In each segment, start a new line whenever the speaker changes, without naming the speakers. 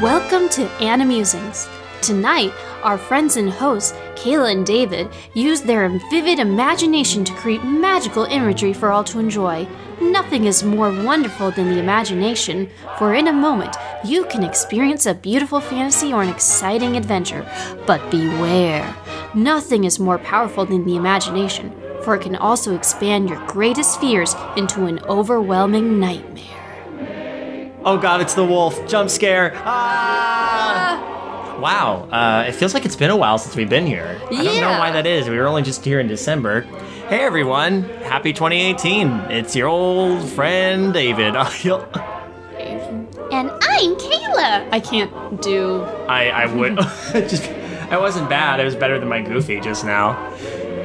Welcome to Anna Musings. Tonight, our friends and hosts, Kayla and David, use their vivid imagination to create magical imagery for all to enjoy. Nothing is more wonderful than the imagination, for in a moment, you can experience a beautiful fantasy or an exciting adventure. But beware, nothing is more powerful than the imagination, for it can also expand your greatest fears into an overwhelming nightmare.
Oh god, it's the wolf. Jump scare. Ah! Wow, uh, it feels like it's been a while since we've been here. I don't know why that is. We were only just here in December. Hey everyone, happy 2018. It's your old friend David.
And I'm Kayla! I can't do.
I, I would just I wasn't bad. It was better than my goofy just now.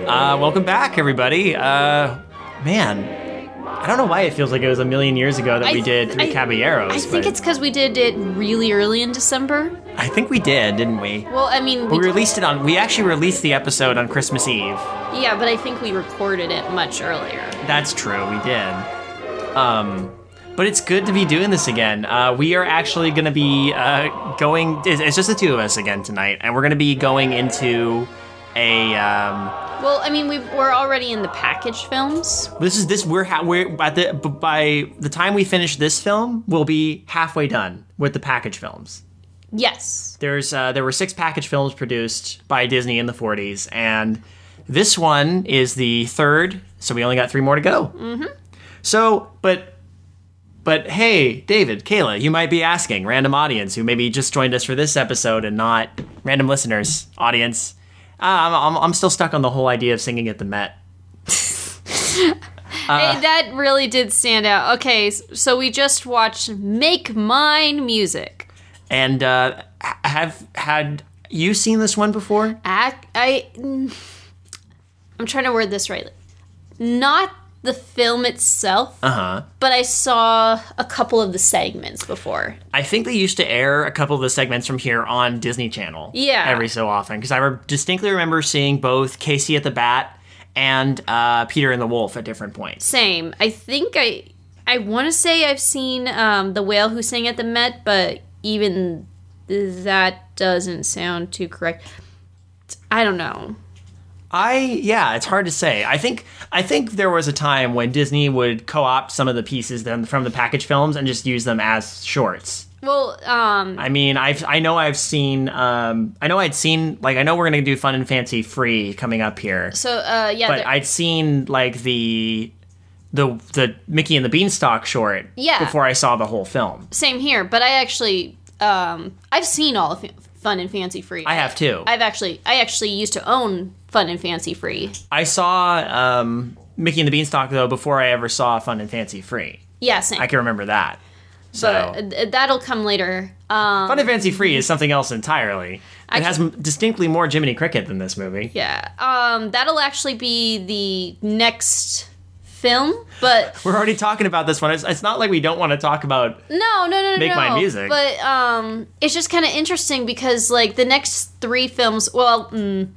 Uh, welcome back everybody. Uh, man, I don't know why it feels like it was a million years ago that we did Three
I-
Caballeros.
I think
but
it's because we did it really early in December.
I think we did, didn't we?
Well, I mean,
We
we,
released it on. We actually released the episode on Christmas Eve.
Yeah, but I think we recorded it much earlier.
That's true. We did. Um, but it's good to be doing this again. Uh, we are actually going to be uh, going. It's, just the two of us again tonight, and we're going to be going into a. Um,
Well, I mean, we we're already in the package films.
this is this. We're ha- we're at the by the time we finish this film, we'll be halfway done with the package films.
Yes.
There's uh, there were six package films produced by Disney in the 40s, and this one is the third. So we only got three more to go. Mm-hmm. So, but but hey, David, Kayla, you might be asking, random audience who maybe just joined us for this episode and not random listeners, audience. Uh, I'm, I'm, I'm still stuck on the whole idea of singing at the Met. Uh.
Hey, that really did stand out. Okay, so we just watched Make Mine Music.
And uh, have had you seen this one before?
I, I, I'm trying to word this right. Not the film itself,
Uh huh.
but I saw a couple of the segments before.
I think they used to air a couple of the segments from here on Disney Channel.
Yeah.
Every so often. Because I re- distinctly remember seeing both Casey at the Bat and uh, Peter and the Wolf at different points.
Same. I think I I want to say I've seen um, the whale who sang at the Met, but even that doesn't sound too correct. I don't know.
I yeah, it's hard to say. I think I think there was a time when Disney would co-opt some of the pieces then from the package films and just use them as shorts.
Well, um,
I mean, I've I know I've seen um I know I'd seen like I know we're gonna do Fun and Fancy Free coming up here.
so uh, yeah,
but I'd seen like the the the Mickey and the Beanstalk short
Yeah.
before I saw the whole film.
same here. But I actually um, I've seen all of Fun and Fancy Free.
I have too.
I've actually I actually used to own Fun and Fancy Free.
I saw um, Mickey and the Beanstalk though before I ever saw Fun and Fancy Free.
Yeah.
I can remember that. So
but uh, that'll come later. Um,
Fun and Fancy Free is something else entirely. It has m- distinctly more Jiminy Cricket than this movie.
yeah, um, that'll actually be the next film. But
We're already talking about this one. It's, it's not like we don't want to talk about.
No, no, no, no.
Make
no.
Mine Music.
But um, it's just kind of interesting because like the next three films. Well, mm,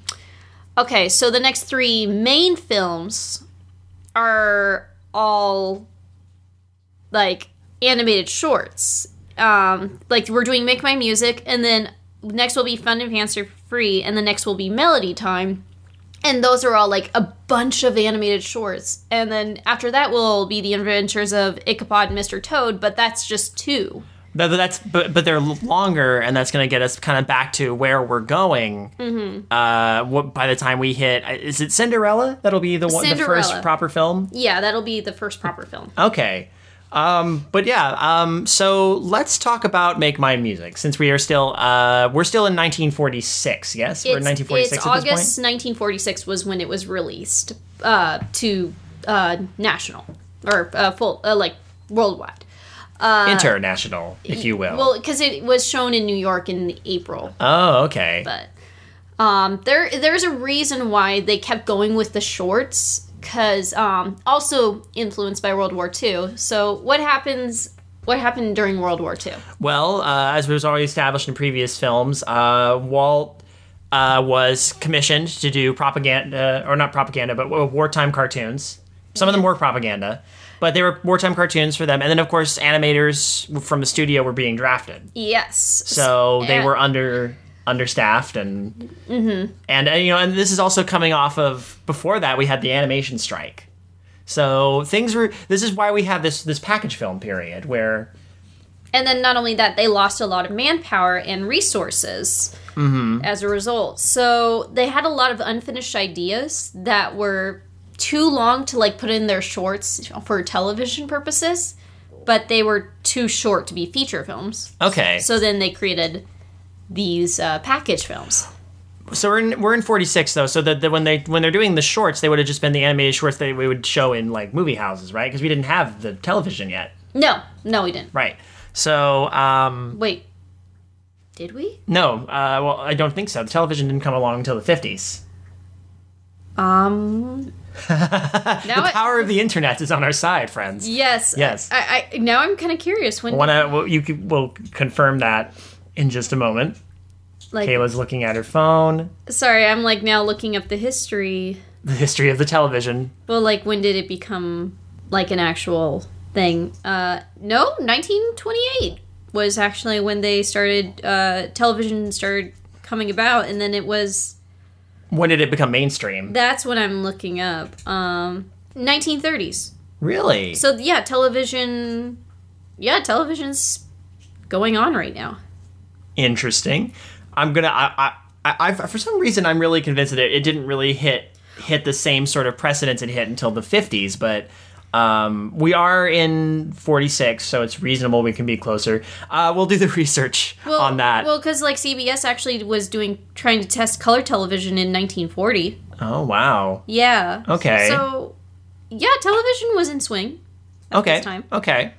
okay, so the next three main films are all like animated shorts. Um, like we're doing Make My Music, and then next will be Fun and Fancy Free, and the next will be Melody Time. And those are all like a bunch of animated shorts. And then after that will be the adventures of Ichabod and Mr. Toad, but that's just two.
That, that's but but they're longer, and that's going to get us kind of back to where we're going. Mm-hmm. Uh, what, by the time we hit, uh, is it Cinderella? That'll be the one, the first proper film.
Yeah, that'll be the first proper film.
Okay. Um, but yeah, um, so let's talk about Make My Music since we are still uh, we're still in 1946. Yes, we're in 1946
it's August
point.
1946 was when it was released uh, to uh, national or uh, full uh, like worldwide.
Uh, International, if you will.
Well, because it was shown in New York in April,
oh, okay.
but um, there there's a reason why they kept going with the shorts because um, also influenced by World War II. So what happens What happened during World War II?
Well, uh, as was already established in previous films, uh, Walt uh, was commissioned to do propaganda, or not propaganda, but wartime cartoons. Some of them were propaganda, but they were wartime cartoons for them. And then, of course, animators from the studio were being drafted,
Yes.
so they
And-
were under understaffed and and uh, you know and this is also coming off of before that we had the animation strike so things were this is why we have this this package film period where
And then not only that, they lost a lot of manpower and resources as a result. So they had a lot of unfinished ideas that were too long to like put in their shorts for television purposes, but they were too short to be feature films.
okay
So then they created these uh, package films.
So we're in, we're in 46 though. So that the, when they when they're doing the shorts, they would have just been the animated shorts that we would show in like movie houses, right? Because we didn't have the television yet,
No, no, we didn't.
right? So um,
Wait, did we?
no, uh, well I don't think so. The television didn't come along until the 50s.
Um. now
The power of the internet is on our side, friends.
Yes.
Yes.
I, I now I'm kind of curious when
Wanna well, you could, will confirm that in just a moment.
like
Kayla's looking at her phone.
sorry, I'm like now looking up the history.
The history of the television.
Well, like when did it become like an actual thing? Uh no, 1928 was actually when they started uh television started coming about and then it was
When did it become mainstream?
that's what I'm looking up. Um 1930s.
Really?
So yeah, television yeah, television's going on right now.
Interesting. I'm gonna. I, I, I, I, for some reason, I'm really convinced that it, didn't really hit hit the same sort of precedence it hit until the 50s. But um, we are in 46, so it's reasonable we can be closer. Uh, we'll do the research
well,
on that.
Well, because like CBS actually was doing trying to test color television in 1940.
oh wow.
Yeah.
Okay.
So, yeah, television was in swing. at
Okay.
This time.
Okay.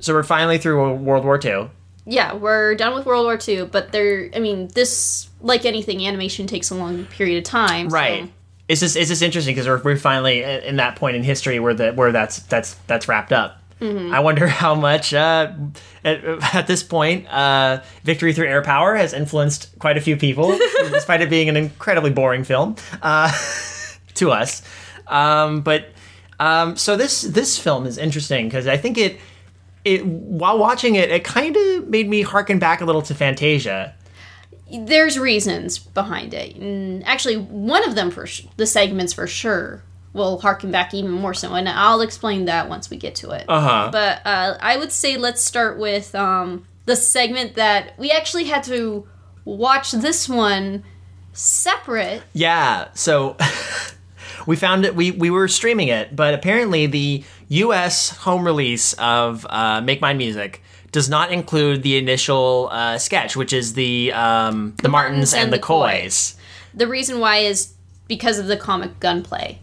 So we're finally through World War II.
Yeah, we're done with World War II, but there. I mean, this like anything, animation takes a long period of time. so-
Right. It's just it's just interesting because we're, we're finally in that point in history where the where that's that's that's wrapped up. I wonder how much uh, at, at this point uh, Victory Through Air Power has influenced quite a few people, despite it being an incredibly boring film uh, to us. Um, but um, so this this film is interesting because I think it it while watching it it kind of made me harken back a little to Fantasia.
There's reasons behind it. And actually, one of them for sh- the segments for sure will harken back even more so, and I'll explain that once we get to it.
Uh huh.
But uh, I would say let's start with um, the segment that we actually had to watch this one separate.
Yeah, so we found it. We we were streaming it, but apparently the U.S. home release of uh, "Make Mine Music" does not include the initial uh, sketch, which is the um, the Martins and, the Coys,
The reason why is because of the comic gunplay.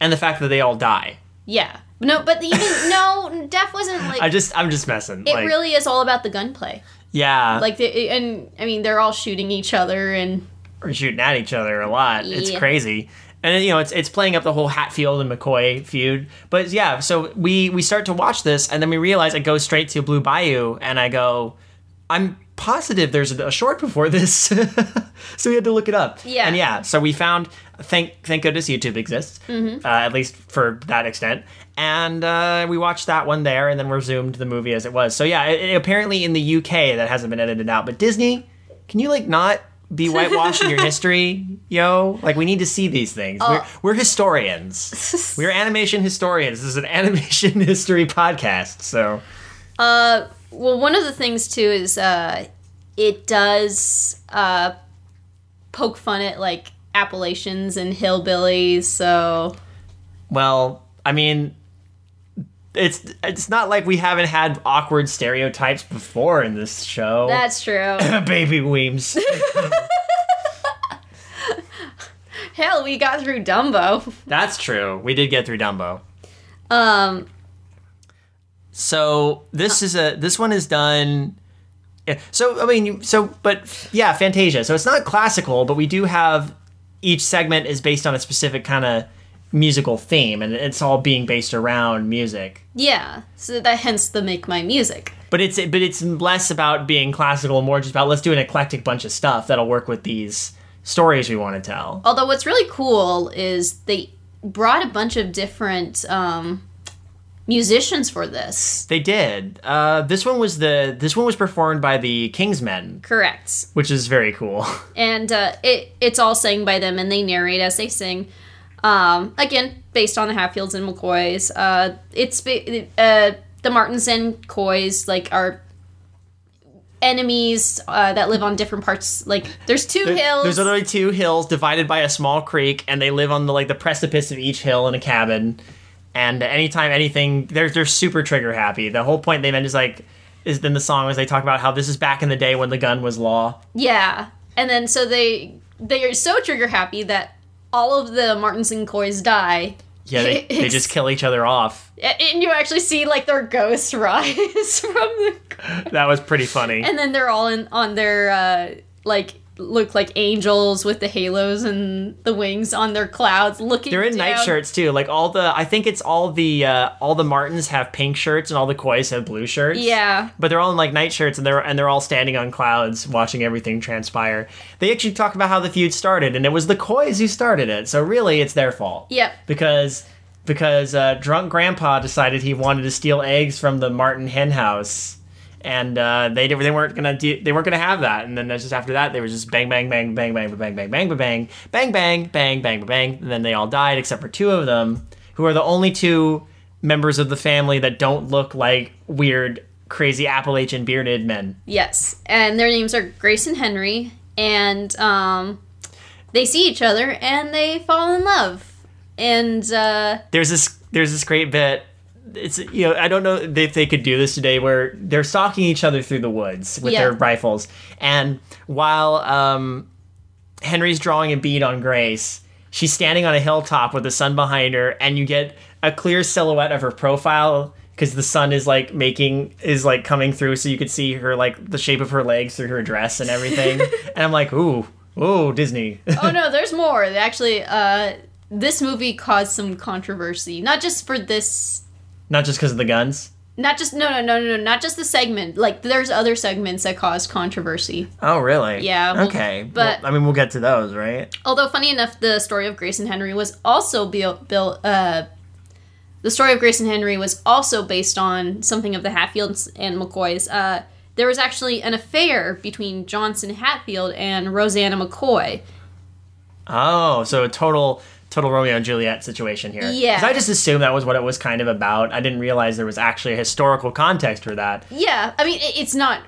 and the fact that they all die.
Yeah. No, but even no, Def wasn't like.
I just I'm just messing.
it
like,
really is all about the gunplay.
yeah,
Like, the, and I mean, they're all shooting each other, and
we're shooting at each other a lot. It's crazy. And you know, it's it's playing up the whole Hatfield and McCoy feud. But yeah, so we we start to watch this, and then we realize it goes straight to Blue Bayou, and I go, I'm positive there's a, a short before this, so we had to look it up.
Yeah.
and yeah, so we found. Thank thank goodness YouTube exists, uh, at least for that extent. And uh, we watched that one there, and then resumed the movie as it was. So yeah, it, it- apparently in the UK that hasn't been edited out, but Disney, can you like not be whitewashing your history, yo? Like we need to see these things. We're, we're historians. we're animation historians. This is an animation history podcast. So
Uh, well, one of the things too is uh, it does uh, poke fun at like Appalachians and hillbillies. So
well, I mean. It's it's not like we haven't had awkward stereotypes before in this show.
that's true.
Baby Weems.
Hell, we got through Dumbo.
That's true. We did get through Dumbo.
Um,
So this is a this one is done. So I mean, so but yeah, Fantasia. So it's not classical, but we do have each segment is based on a specific kind of musical theme, and it's all being based around music.
Yeah, so that hence the make my music.
But it's but it's less about being classical, more just about let's do an eclectic bunch of stuff that'll work with these stories we want to tell.
Although what's really cool is they brought a bunch of different um, musicians for this.
They did. Uh, this one was the this one was performed by the King's Men,
Correct.
which is very cool.
and uh, it it's all sang by them, and they narrate as they sing. Um, again, based on the Hatfields and McCoys. Uh, it's uh, the Martins and Coys like are enemies uh, that live on different parts. Like there's two hills.
There's literally two hills divided by a small creek, and they live on the like the precipice of each hill in a cabin. And anytime anything, they're they're super trigger happy. The whole point they meant is like is in the song is they talk about how this is back in the day when the gun was law.
yeah, and then so they they are so trigger happy that all of the Martins and Coys die.
Yeah, they, they just kill each other off.
And you actually see like their ghosts rise from the
That was pretty funny.
and then they're all in on their uh like look like angels with the halos and the wings on their clouds looking
They're in
down.
nightshirts too. Like all the, I think it's all the uh, all the Martins have pink shirts and all the Coys have blue shirts.
yeah
but they're all in like nightshirts and they're and they're all standing on clouds watching everything transpire. They actually talk about how the feud started, and it was the Coys who started it. So really, it's their fault.
Yep.
Because because uh, drunk grandpa decided he wanted to steal eggs from the Martin hen house. And uh, they they weren't gonna do, they weren't gonna have that, and then just after that they were just bang bang bang bang bang bang bang bang bang bang bang bang bang bang bang bang bang, and then they all died except for two of them, who are the only two members of the family that don't look like weird, crazy Appalachian bearded men.
yes and their names are grace and henry and um they see each other and they fall in love and uh
There's this there's this great bit. It's you know I don't know if they could do this today where they're stalking each other through the woods with
Yeah.
their rifles, and while um, Henry's drawing a bead on Grace, she's standing on a hilltop with the sun behind her, and you get a clear silhouette of her profile because the sun is like making is like coming through, so you could see her like the shape of her legs through her dress and everything. and I'm like, ooh, ooh, Disney.
oh no there's more actually uh this movie caused some controversy not just for this
Not just because of the guns.
not just no no no no no not just the segment like there's other segments that caused controversy
Oh, really?
Yeah, well,
okay.
but-
Well, I mean, we'll get to those, right?
Although funny enough, the story of Grace and Henry was also built. built uh, the story of Grace and Henry was also based on something of the Hatfields and McCoys. Uh, there was actually an affair between Johnson Hatfield and Rosanna McCoy.
Oh, so a total total Romeo and Juliet situation here.
Yeah.
'Cause I just assumed that was what it was kind of about. I didn't realize there was actually a historical context for that.
Yeah, I mean it's not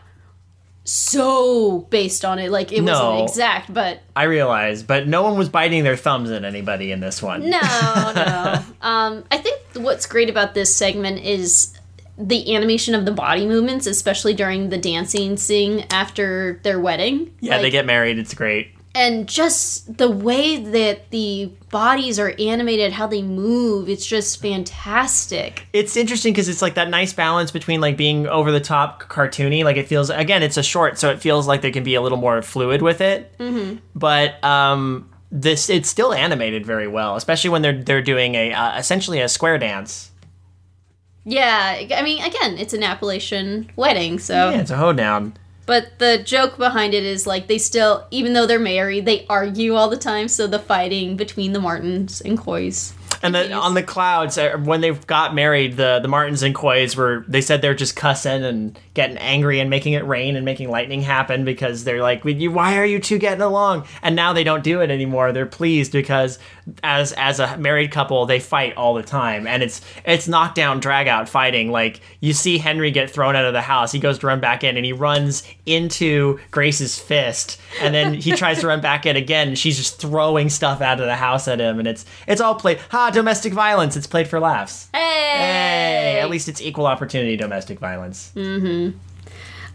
so based on it, like it
No.
wasn't exact, but
I realize, but no one was biting their thumbs at anybody in this one.
No, no. um, I think what's great about this segment is the animation of the body movements, especially during the dancing scene after their wedding.
Yeah, they get married. It's great.
And just the way that the bodies are animated, how they move, it's just fantastic.
It's interesting because it's like that nice balance between like being over the top cartoony. Like it feels again, it's a short, so it feels like they can be a little more fluid with it. Mm-hmm. But um, this it's still animated very well, especially when they're they're doing a uh, essentially a square dance.
Yeah, I mean, again, it's an Appalachian wedding, so.
Yeah, it's a hoedown.
But the joke behind it is like they still, even though they're married, they argue all the time. So the fighting between the Martins and Coys.
And the, on the clouds, uh, when they got married, the, the Martins and Coys were, they said they're just cussing and getting angry and making it rain and making lightning happen because they're like, why are you two getting along? And now they don't do it anymore. They're pleased because as as a married couple, they fight all the time. And it's it's knockdown, drag out fighting. Like you see Henry get thrown out of the house. He goes to run back in and he runs into Grace's fist. And then he tries to run back in again. And she's just throwing stuff out of the house at him. And it's it's all played. Ha, domestic violence. It's played for laughs.
Hey!
Hey, at least it's equal opportunity domestic violence. Mm-hmm.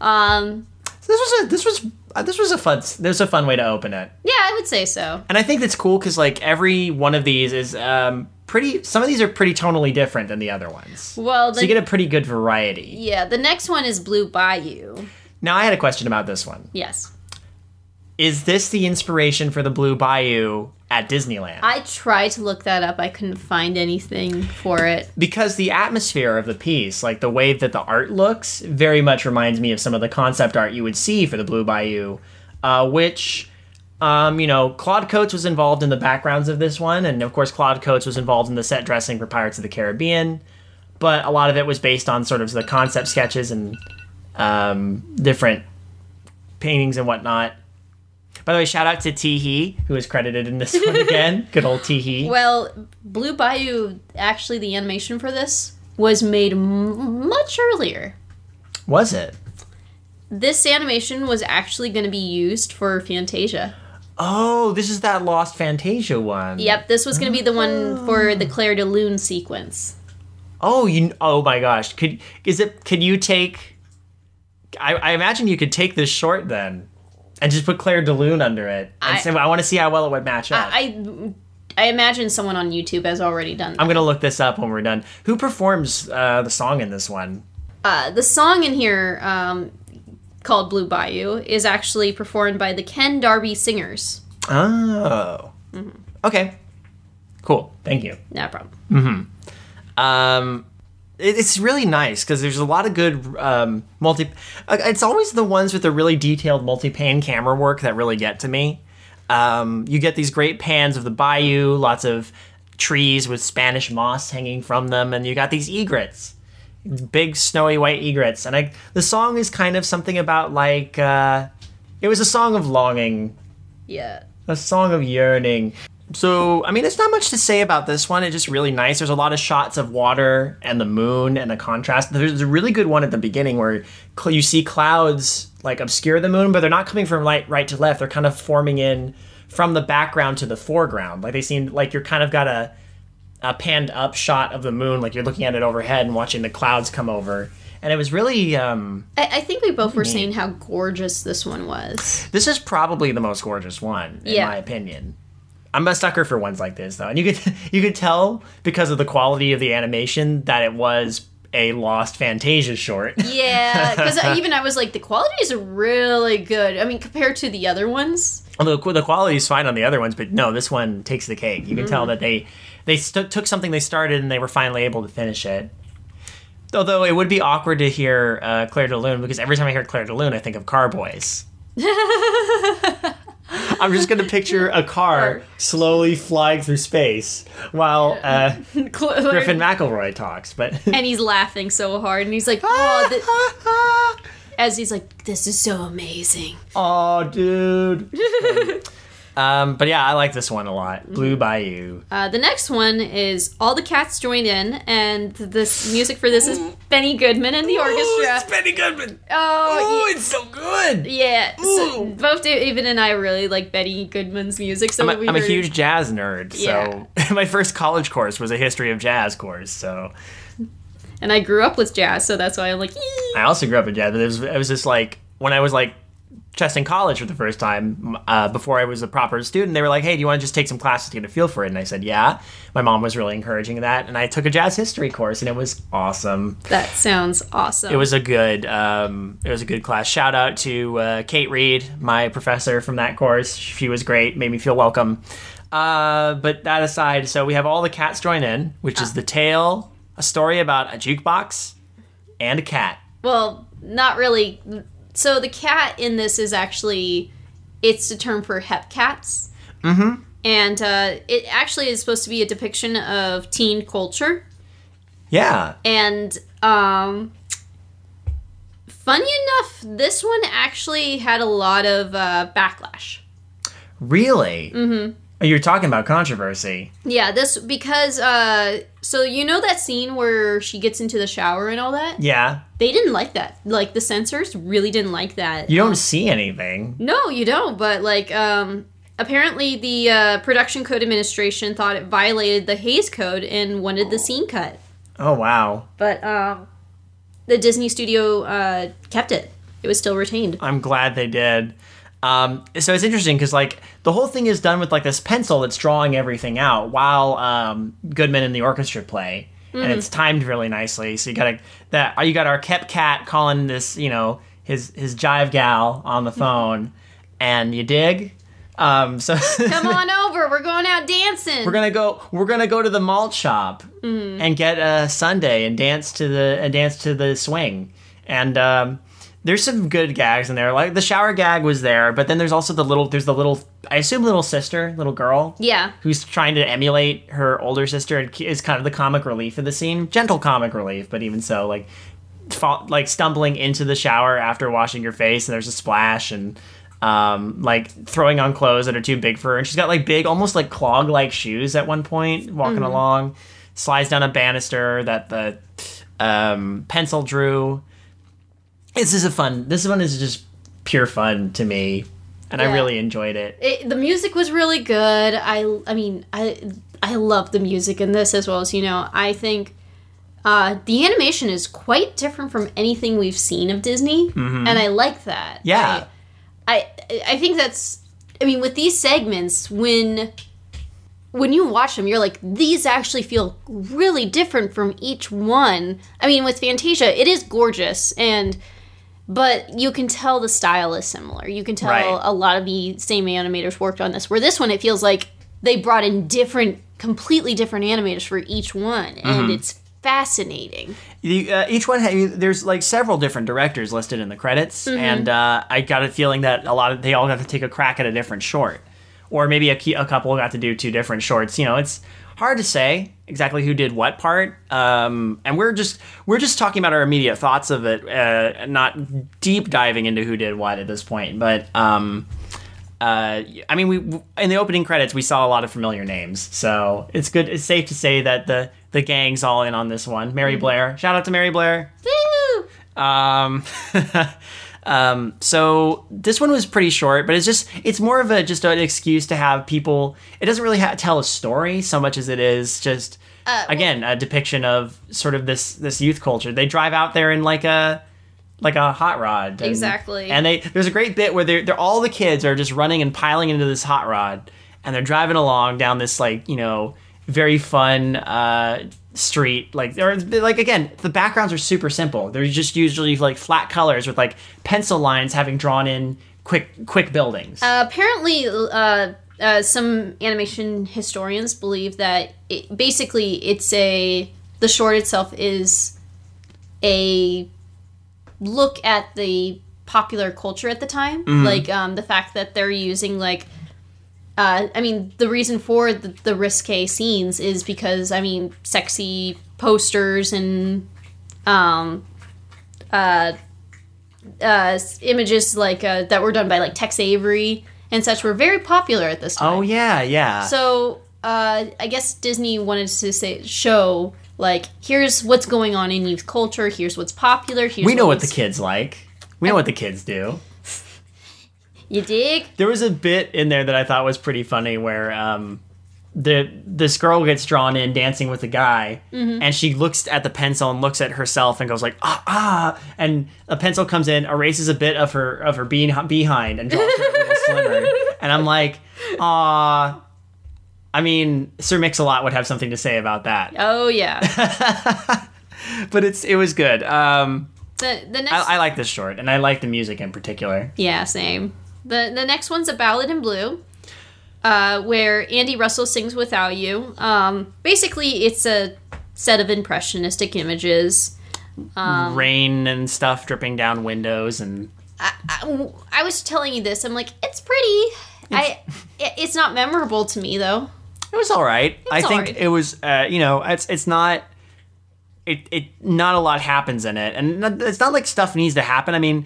Um,
This was a this was uh, this was a fun this was a fun way to open it,
yeah, I would say so.
and I think that's cool because like every one of these is um pretty. Some of these are pretty tonally different than the other ones,
Well, the,
so you get a pretty good variety.
yeah, the next one is Blue Bayou.
Now I had a question about this one.
Yes.
Is this the inspiration for the Blue Bayou at Disneyland?
I tried to look that up. I couldn't find anything for it.
because the atmosphere of the piece, like the way that the art looks, very much reminds me of some of the concept art you would see for the Blue Bayou, uh, which, um, you know, Claude Coats was involved in the backgrounds of this one, and of course, Claude Coats was involved in the set dressing for Pirates of the Caribbean, but a lot of it was based on sort of the concept sketches and um, different paintings and whatnot. By the way, shout out to T. Hee, who is credited in this one again. Good old T. Hee.
Well, Blue Bayou, actually, the animation for this was made m- much earlier.
Was it?
This animation was actually going to be used for Fantasia.
Oh, this is that Lost Fantasia one.
Yep, this was going to be the one for oh. the Clair de Lune sequence.
Oh, you. Oh my gosh. Could is it? Could you take? I, I imagine you could take this short then, and just put Clair de Lune under it, and
I-
say, I want to see how well it would match up. I,
I I imagine someone on YouTube has already done that.
I'm gonna look this up when we're done. Who performs uh, the song in this one?
Uh, the song in here, um, called Blue Bayou, is actually performed by the Ken Darby Singers.
Oh.
Mm-hmm.
Okay. Cool. Thank you.
No problem.
Um, it- it's really nice because there's a lot of good um, multi. uh, It's always the ones with the really detailed multi-pan camera work that really get to me. Um, you get these great pans of the bayou, lots of trees with Spanish moss hanging from them, and you got these egrets, big snowy white egrets. And I, the song is kind of something about like uh, it was a song of longing
Yeah.
a song of yearning. So, I mean, there's not much to say about this one. It's just really nice. There's a lot of shots of water and the moon and the contrast. There's a really good one at the beginning where you see clouds like obscure the moon, but they're not coming from light right to left. They're kind of forming in from the background to the foreground. Like they seem like you're kind of got a a panned up shot of the moon, like you're looking at it overhead and watching the clouds come over. And it was really um,
I, I think we both were saying how gorgeous this one was.
This is probably the most gorgeous one, in
Yeah.
my opinion. I'm a sucker for ones like this, though, and you could you could tell because of the quality of the animation that it was a Lost Fantasia short.
Yeah, because even I was like, the quality is really good. I mean, compared to the other ones.
Although the quality is fine on the other ones, but no, this one takes the cake. You can tell that they they st- took something they started and they were finally able to finish it. Although it would be awkward to hear uh, Clair de Lune because every time I hear Clair de Lune, I think of Car Boys. I'm just gonna picture a car slowly flying through space while uh, Griffin McElroy talks, but
and he's laughing so hard, and he's like, oh, th- as he's like, this is so amazing.
oh, dude. um, but yeah, I like this one a lot. Blue Bayou.
Uh, the next one is All the Cats Joined In, and this music for this is Benny Goodman and the orchestra.
It's Benny Goodman.
Oh,
it's so good.
yeah. So
Ooh.
both David and I really like Benny Goodman's music. So
I'm a, I'm a huge jazz nerd, so my first college course was a history of jazz course. So
and I grew up with jazz, so that's why I'm like.
I also grew up in jazz, but it was it was just like when I was like in college for the first time uh, before I was a proper student. They were like, "Hey, do you want to just take some classes to get a feel for it?" And I said, "Yeah." My mom was really encouraging that, and I took a jazz history course, and it was awesome.
that sounds awesome.
It was a good um, it was a good class. Shout out to uh, Kate Reed, my professor from that course. She was great, made me feel welcome. Uh, but that aside, so we have all the cats join in, which is the tale, a story about a jukebox and a cat.
Well, not really. So the cat in this is actually it's a term for hep cats. Mm-hmm. And uh, it actually is supposed to be a depiction of teen culture.
Yeah,
And um, funny enough, this one actually had a lot of uh, backlash.
really. Mm-hmm. You're talking about controversy.
Yeah, this because uh, so you know that scene where she gets into the shower and all that.
Yeah,
They didn't like that. Like the censors really didn't like that.
you don't see anything.
No, you don't. But like, um, apparently the uh, production code administration thought it violated the Hays Code and wanted the scene cut.
Oh wow,
But um, the Disney studio uh, kept it. It was still retained.
I'm glad they did. Um, so it's interesting because like the whole thing is done with like this pencil that's drawing everything out while um, Goodman and the orchestra play, and it's timed really nicely. So you got that you got our kept cat calling this you know his his jive gal on the phone, and you dig. Um, so
Come on over. We're going out dancing.
we're gonna go. We're gonna go to the malt shop
Mm-hmm.
and get a sundae and dance to the and dance to the swing. And um, there's some good gags in there. Like the shower gag was there, but then there's also the little. There's the little. I assume little sister, little girl.
Yeah.
Who's trying to emulate her older sister and is kind of the comic relief of the scene. Gentle comic relief, but even so, like, fall, like stumbling into the shower after washing your face and there's a splash and um, like throwing on clothes that are too big for her. And she's got like big, almost like clog like shoes at one point, walking along, slides down a banister that the um, pencil drew. This is a fun. This one is just pure fun to me, and I really enjoyed it.
It, the music was really good. I I mean I I love the music in this as well as you know. I think uh, the animation is quite different from anything we've seen of Disney, and I like that.
Mm-hmm. Yeah.
I, I I think that's. I mean, with these segments, when when you watch them, you're like, these actually feel really different from each one. I mean, with Fantasia, it is gorgeous and but you can tell the style is similar. You can tell
Right.
a lot of the same animators worked on this. Where this one, it feels like they brought in different, completely different animators for each one, and it's fascinating.
The, uh, each one ha- there's like several different directors listed in the credits, and uh, I got a feeling that a lot of they all got to take a crack at a different short, or maybe a, key, a couple got to do two different shorts. You know, it's hard to say exactly who did what part, um, and we're just we're just talking about our immediate thoughts of it, uh, not deep diving into who did what at this point. But um, uh, I mean, we in the opening credits we saw a lot of familiar names, so it's good. It's safe to say that the the gang's all in on this one. Mary Blair, shout out to Mary Blair.
Woo!
Um, um, so this one was pretty short, but it's just it's more of a just an excuse to have people. It doesn't really ha- tell a story so much as it is just again a depiction of sort of this this youth culture. They drive out there in like a like a hot rod. and-
Exactly.
And they there's a great bit where they're, they're all the kids are just running and piling into this hot rod, and they're driving along down this like you know very fun uh, street. Like they're like again the backgrounds are super simple. They're just usually like flat colors with like pencil lines having drawn in quick quick buildings.
Uh, apparently, uh, uh, some animation historians believe that it, basically it's a the short itself is a look at the popular culture at the time, like um, the fact that they're using like. Uh, I mean, the reason for the, the risque scenes is because I mean, sexy posters and um, uh, uh, images like uh, that were done by like Tex Avery and such were very popular at this time.
oh yeah, yeah.
So uh, I guess Disney wanted to say show like here's what's going on in youth culture. Here's what's popular. Here's
we know what the kids like. We know what the kids do.
You dig.
There was a bit in there that I thought was pretty funny where um, the this girl gets drawn in dancing with a guy, and she looks at the pencil and looks at herself and goes like ah ah, and a pencil comes in, erases a bit of her of her being behind and draws her a little slimmer, and I'm like ah. I mean, Sir Mix-a-Lot would have something to say about that,
Oh yeah.
but it's it was good. Um,
the the next
I, I like this short, and I like the music in particular.
yeah same. The the next one's a ballad in blue. Uh, where Andy Russell sings "Without You." Um, basically, it's a set of impressionistic images. Um,
Rain and stuff dripping down windows, and
I, I was telling you this. I'm like, it's pretty. I. It's not memorable to me though.
It was all right. I think
alright.
it was. Uh, you know, it's it's not. It it not a lot happens in it, and it's not like stuff needs to happen. I mean,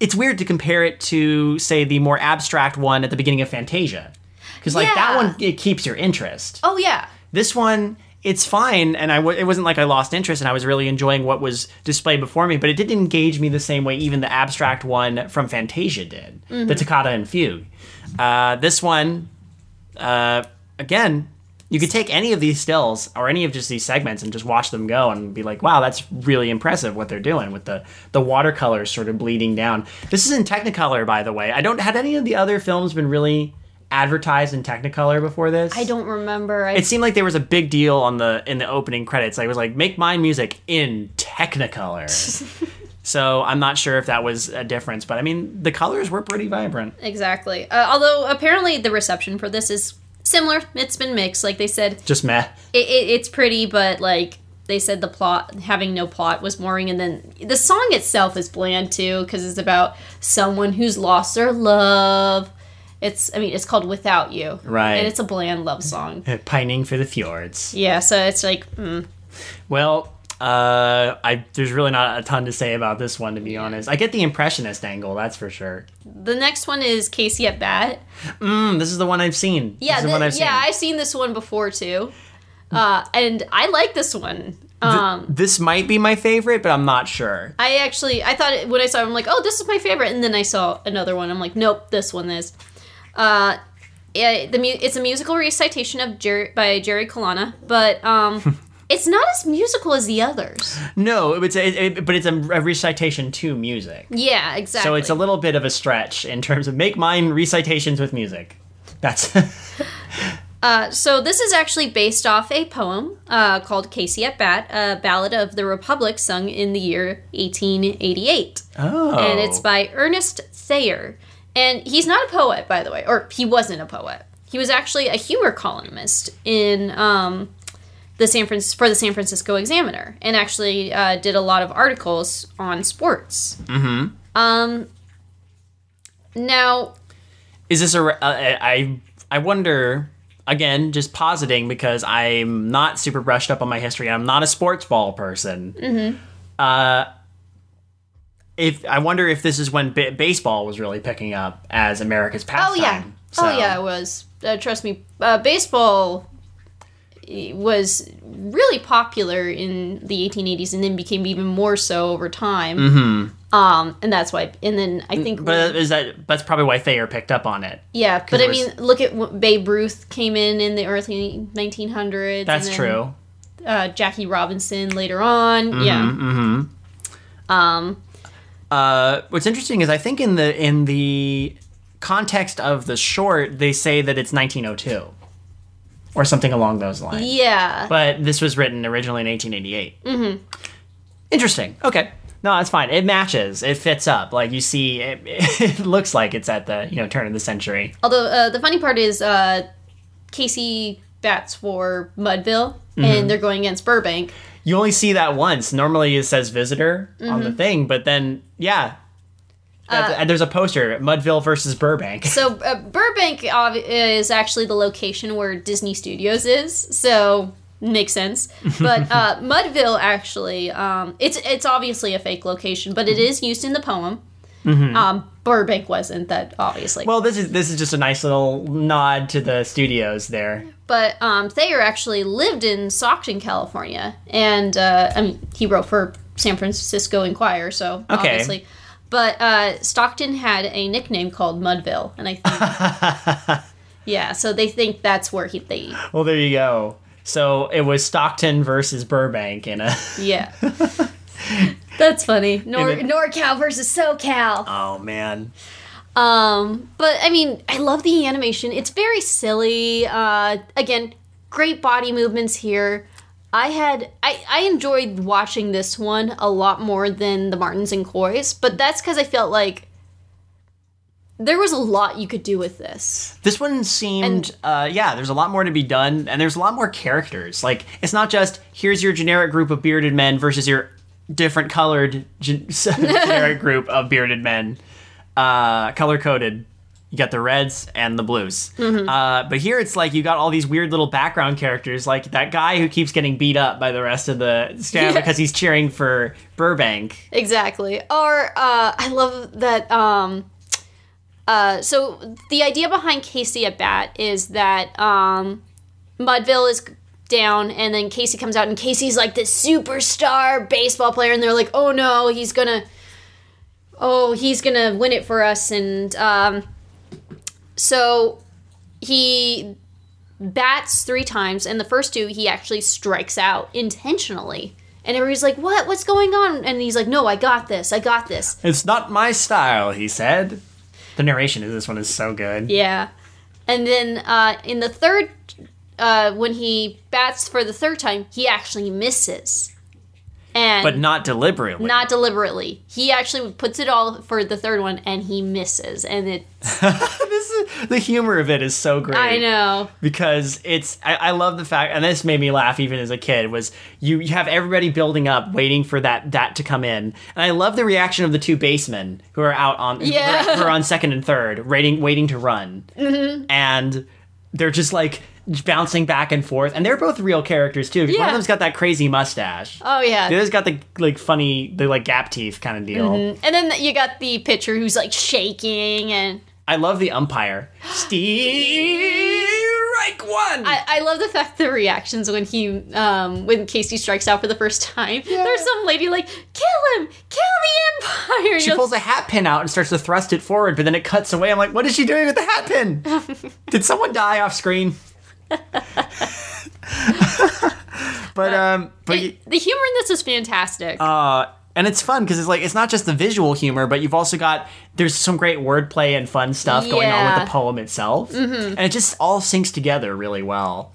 it's weird to compare it to say the more abstract one at the beginning of Fantasia, because like that one it keeps your interest.
Oh yeah.
This one. It's fine, and I w- it wasn't like I lost interest, and I was really enjoying what was displayed before me. But it didn't engage me the same way even the abstract one from Fantasia did, the Toccata and Fugue. Uh, this one, uh, again, you could take any of these stills or any of just these segments and just watch them go and be like, wow, that's really impressive what they're doing with the the watercolors sort of bleeding down. This is in Technicolor, by the way. I don't had any of the other films been really advertised in Technicolor before this.
I don't remember. I,
It seemed like there was a big deal on the in the opening credits. It was like make my music in Technicolor. So I'm not sure if that was a difference, but I mean the colors were pretty vibrant.
Exactly. Uh, although apparently the reception for this is similar. It's been mixed. Like they said,
Just meh.
it, it, it's pretty, but like they said, the plot having no plot was boring, and then the song itself is bland too because it's about someone who's lost their love. It's I mean it's called Without You,
Right.
And it's a bland love song.
Pining for the fjords.
Yeah, so it's like mm,
Well, uh, I there's really not a ton to say about this one to be honest. I get the impressionist angle, that's for sure.
the next one is Casey at Bat.
Mm, this is the one I've seen.
Yeah,
this is the I've seen.
yeah, I've seen this one before too, uh, and I like this one. Um,
this might be my favorite, but I'm not sure.
I actually I thought it, when I saw it, I'm like, oh, this is my favorite, and then I saw another one. I'm like, nope, this one is. Uh, it, the mu- it's a musical recitation of Jerry by Jerry Colonna, but um, it's not as musical as the others.
No, it's a, it, but it's a, a recitation to music.
Yeah, exactly.
So it's a little bit of a stretch in terms of make mine recitations with music. That's
Uh, so this is actually based off a poem uh, called Casey at Bat, a ballad of the Republic sung in the year 1888.
oh,
and it's by Ernest Thayer. And he's not a poet, by the way, or he wasn't a poet. He was actually a humor columnist in um, the San Fran- for the San Francisco Examiner, and actually uh, did a lot of articles on sports. Mm-hmm. Um, now,
is this a? re- Uh, I I wonder again, just positing because I'm not super brushed up on my history. And I'm not a sports ball person. Mm-hmm. Uh, if I wonder if this is when ba- baseball was really picking up as America's pastime.
oh yeah,
So-
oh yeah, it was. Uh, trust me, uh, baseball was really popular in the 1880s, and then became even more so over time. Mm-hmm. Um, and that's why. And then I think
But is that that's probably why Thayer picked up on it.
Yeah, but I
was-
mean, look at what Babe Ruth came in in the early 1900s. and
That's
then,
true.
Uh, Jackie Robinson later on. yeah.
Mm-hmm.
Um.
Uh, what's interesting is I think in the in the context of the short, they say that it's 1902 or something along those lines.
Yeah.
But this was written originally in 1888. Mm-hmm. Interesting. Okay. No, that's fine. It matches. It fits up. Like you see, it, it looks like it's at the you know turn of the century.
Although uh, the funny part is, uh, Casey bats for Mudville,
Mm-hmm.
and they're going against Burbank.
You only see that once. Normally it says visitor on
Mm-hmm.
the thing, but then yeah, That- there's a poster: Mudville versus Burbank.
So uh, Burbank is actually the location where Disney Studios is. So makes sense. But uh, Mudville actually, um, it's it's obviously a fake location, but it is used in the poem. Um, Burbank wasn't that obviously.
well, this is this is just a nice little nod to the studios there.
but um, Thayer actually lived in Stockton, California, and uh, I mean he wrote for San Francisco Inquirer, so
Okay.
obviously. But uh, Stockton had a nickname called Mudville, and I think yeah, so they think that's where he they
Well, there you go. So it was Stockton versus Burbank in a.
yeah. That's funny. Nor
it-
NorCal versus SoCal.
Oh man.
Um, but I mean, I love the animation. It's very silly. Uh, again, great body movements here. I had I, I enjoyed watching this one a lot more than the Martins and Coys, but that's because I felt like there was a lot you could do with this.
This one seemed, uh, yeah. There's a lot more to be done, and there's a lot more characters. Like it's not just here's your generic group of bearded men versus your different colored gen- generic group of bearded men, uh, color coded. You got the reds and the blues. Uh, but here it's like you got all these weird little background characters, like that guy who keeps getting beat up by the rest of the staff
Yeah.
because he's cheering for Burbank.
Exactly. Or uh, I love that. Um, uh, so the idea behind Casey at bat is that um, Mudville is down, and then Casey comes out, and Casey's like this superstar baseball player, and they're like, "Oh no, he's gonna, oh he's gonna win it for us," and um, so he bats three times, and the first two he actually strikes out intentionally. And everybody's like, "What? What's going on?" And he's like, "No, I got this. I got this."
It's not my style, he said. The narration of this one is so good.
Yeah. And then uh, in the third, uh, when he bats for the third time, he actually misses. and
but not deliberately.
not deliberately. He actually puts it all for the third one, and he misses, and it.
is, the humor of it is so great.
I know.
because it's I, I love the fact and this made me laugh even as a kid was you you have everybody building up waiting for that that to come in and I love the reaction of the two basemen who are out on
Yeah.
who are- who are on second and third waiting waiting to run
Mm-hmm.
and they're just like bouncing back and forth and they're both real characters too
Yeah.
one of them's got that crazy mustache
Oh yeah.
the other's got the like funny the like gap teeth kind of deal
and then you got the pitcher who's like shaking, and
I love the umpire Steve Reich one
I, I love the fact the reactions when he um when Casey strikes out for the first time. There's some lady like, kill him, kill the umpire.
She pulls a hat pin out and starts to thrust it forward, but then it cuts away. I'm like, what is she doing with the hat pin? Did someone die off screen? but um, but y-
the humor in this is fantastic.
uh, and it's fun because it's like it's not just the visual humor, but you've also got there's some great wordplay and fun stuff going on with the poem itself, mm-hmm. and it just all syncs together really well.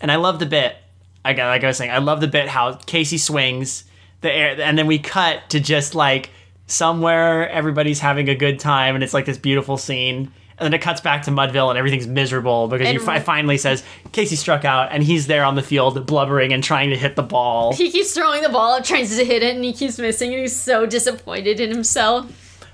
And I love the bit. I got like I was saying, I love the bit how Casey swings the air, and then we cut to just like somewhere everybody's having a good time, and it's like this beautiful scene. And then it cuts back to Mudville, and everything's miserable because
And-
you fi- finally says Casey struck out, and he's there on the field blubbering and trying to hit the ball.
he keeps throwing the ball up, tries to hit it, and he keeps missing, and he's so disappointed in himself.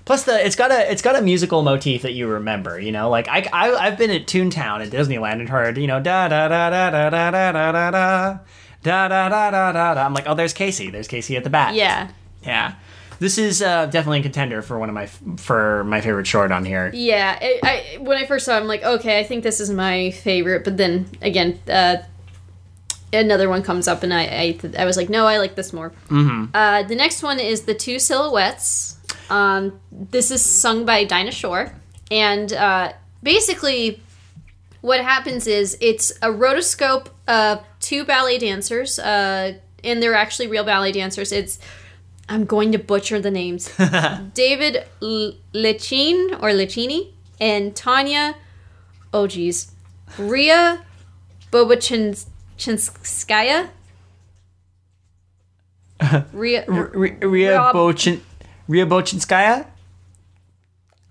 Plus the it's got a it's got a musical motif that you remember, you know. Like I, I I've been at Toontown at Disneyland and heard you know da da da da da da da da da da da da da da da da. I'm like, oh, there's Casey. There's Casey at the bat.
Yeah.
yeah. This is uh, definitely a contender for one of my for my favorite short on here.
Yeah, I, I when I first saw, it, I'm like, okay, I think this is my favorite. But then again, uh, another one comes up, and I I, I was like, no, I like this more. Mm-hmm. Uh, the next one is the two silhouettes. Um, this is sung by Dinah Shore, and uh, basically, what happens is it's a rotoscope of two ballet dancers, uh, and they're actually real ballet dancers. It's I'm going to butcher the names. David L- Lechin or Lecchini and Tanya. Oh geez, Ria Bobachinskaya. Ria,
Ria
Rob-
Bochin Ria Bochinskaya.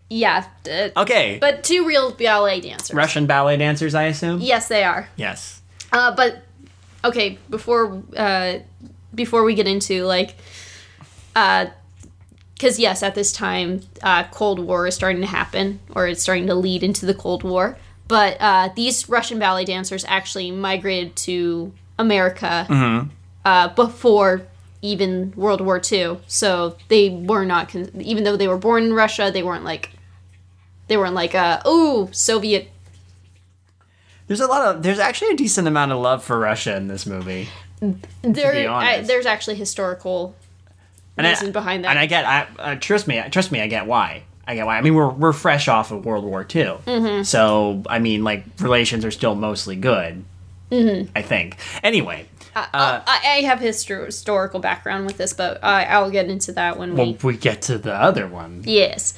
yeah, uh,
Okay,
but two real ballet dancers.
Russian ballet dancers, I assume.
Yes, they are.
Yes.
Uh, but okay, before uh, before we get into like, because yes, at this time, uh, Cold War is starting to happen, or it's starting to lead into the Cold War. But uh, these Russian ballet dancers actually migrated to America uh, before even World War II. So they were not, con- even though they were born in Russia, they weren't like, they weren't like, uh, oh, Soviet
There's a lot of there's actually a decent amount of love for Russia in this movie.
there,
be
I, there's actually historical
and
reason
I,
behind that.
And I get, I uh, trust me, trust me, I get why. I get why. I mean, we're we're fresh off of World War II,
Mm-hmm.
so I mean, like relations are still mostly good. Mm-hmm. I think. Anyway,
Uh, I, I have histor- historical background with this, but I'll get into that when
well,
we.
we get to the other one.
Yes.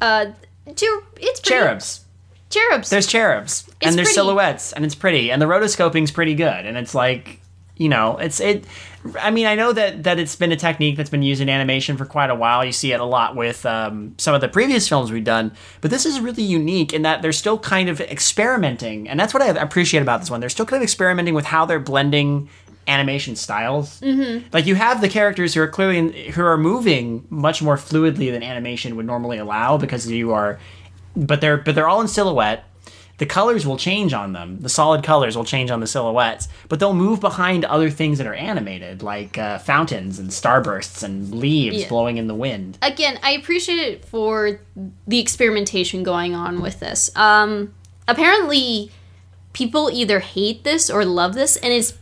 Uh, it's pretty,
Cherubs.
Cherubs.
There's cherubs,
It's
and there's
pretty.
silhouettes, and it's pretty, and the rotoscoping's pretty good, and it's like, you know, it's it. I mean, I know that that it's been a technique that's been used in animation for quite a while. You see it a lot with um, some of the previous films we've done, but this is really unique in that they're still kind of experimenting, and that's what I appreciate about this one. They're still kind of experimenting with how they're blending animation styles. Mm-hmm. Like you have the characters who are clearly in, who are moving much more fluidly than animation would normally allow because you are, but they're but they're all in silhouette the colors will change on them. The solid colors will change on the silhouettes, but they'll move behind other things that are animated, like uh, fountains and starbursts and leaves
Yeah.
blowing in the wind.
Again, I appreciate it for the experimentation going on with this. Um, apparently, people either hate this or love this, and it's.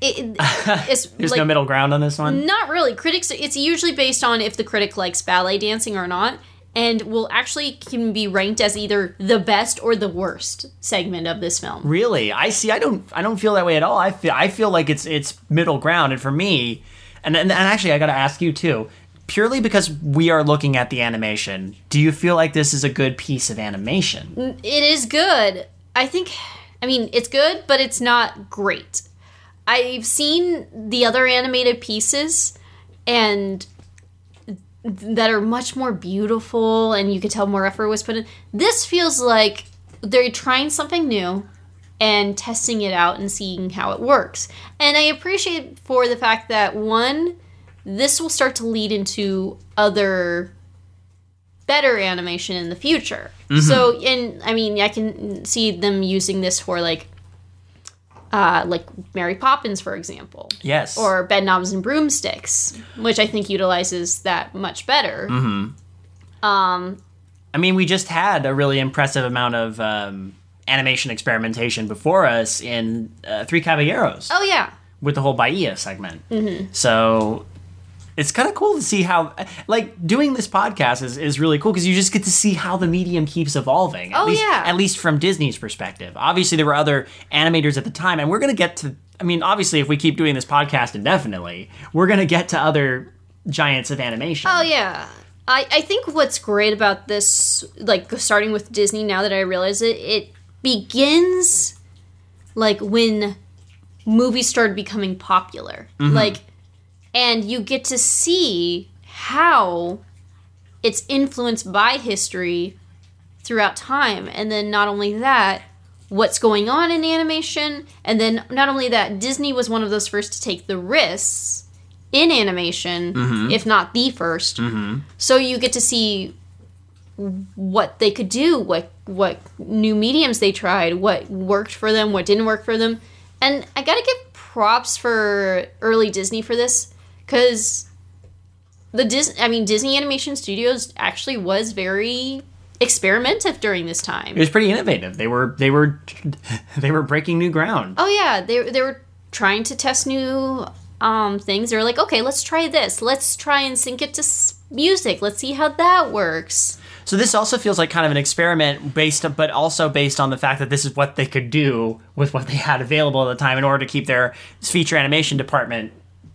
It, it's
There's
like,
no middle ground on this one.
Not really. Critics, it's usually based on if the critic likes ballet dancing or not, and will actually can be ranked as either the best or the worst segment of this film.
Really, I see. I don't. I don't feel that way at all. I feel. I feel like it's it's middle ground, and for me, and and, and actually, I got to ask you too. Purely because we are looking at the animation, do you feel like this is a good piece of animation?
It is good. I think, I mean, it's good, but it's not great. I've seen the other animated pieces and that are much more beautiful and you could tell more effort was put in. This feels like they're trying something new and testing it out and seeing how it works. And I appreciate for the fact that one, this will start to lead into other better animation in the future. Mm-hmm. So, and I mean, I can see them using this for like, uh, like Mary Poppins, for example,
Yes.
or Bedknobs and Broomsticks, which I think utilizes that much better. Um,
I mean, we just had a really impressive amount of um, animation experimentation before us in uh, Three Caballeros
oh yeah,
with the whole Bahia segment. So it's kind of cool to see how, like, doing this podcast is, is really cool because you just get to see how the medium keeps evolving. At
Oh,
least,
yeah.
At least from Disney's perspective. Obviously, there were other animators at the time, and we're going to get to, I mean, obviously, if we keep doing this podcast indefinitely, we're going to get to other giants of animation.
Oh yeah. I, I think what's great about this, like starting with Disney, now that I realize it, it begins like when movies started becoming popular. Mm-hmm. Like, and you get to see how it's influenced by history throughout time. And then not only that, what's going on in animation. And then not only that, Disney was one of those first to take the risks in animation, mm-hmm. if not the 1st mm-hmm. So you get to see what they could do, what what new mediums they tried, what worked for them, what didn't work for them. And I got to give props for early Disney for this cuz the Dis I mean Disney Animation Studios actually was very experimentative during this time.
It was pretty innovative. They were they were they were breaking new ground.
Oh yeah, they they were trying to test new um things. They were like, okay, let's try this. Let's try and sync it to music. Let's see how that works.
So this also feels like kind of an experiment based, but also based on the fact that this is what they could do with what they had available at the time in order to keep their feature animation department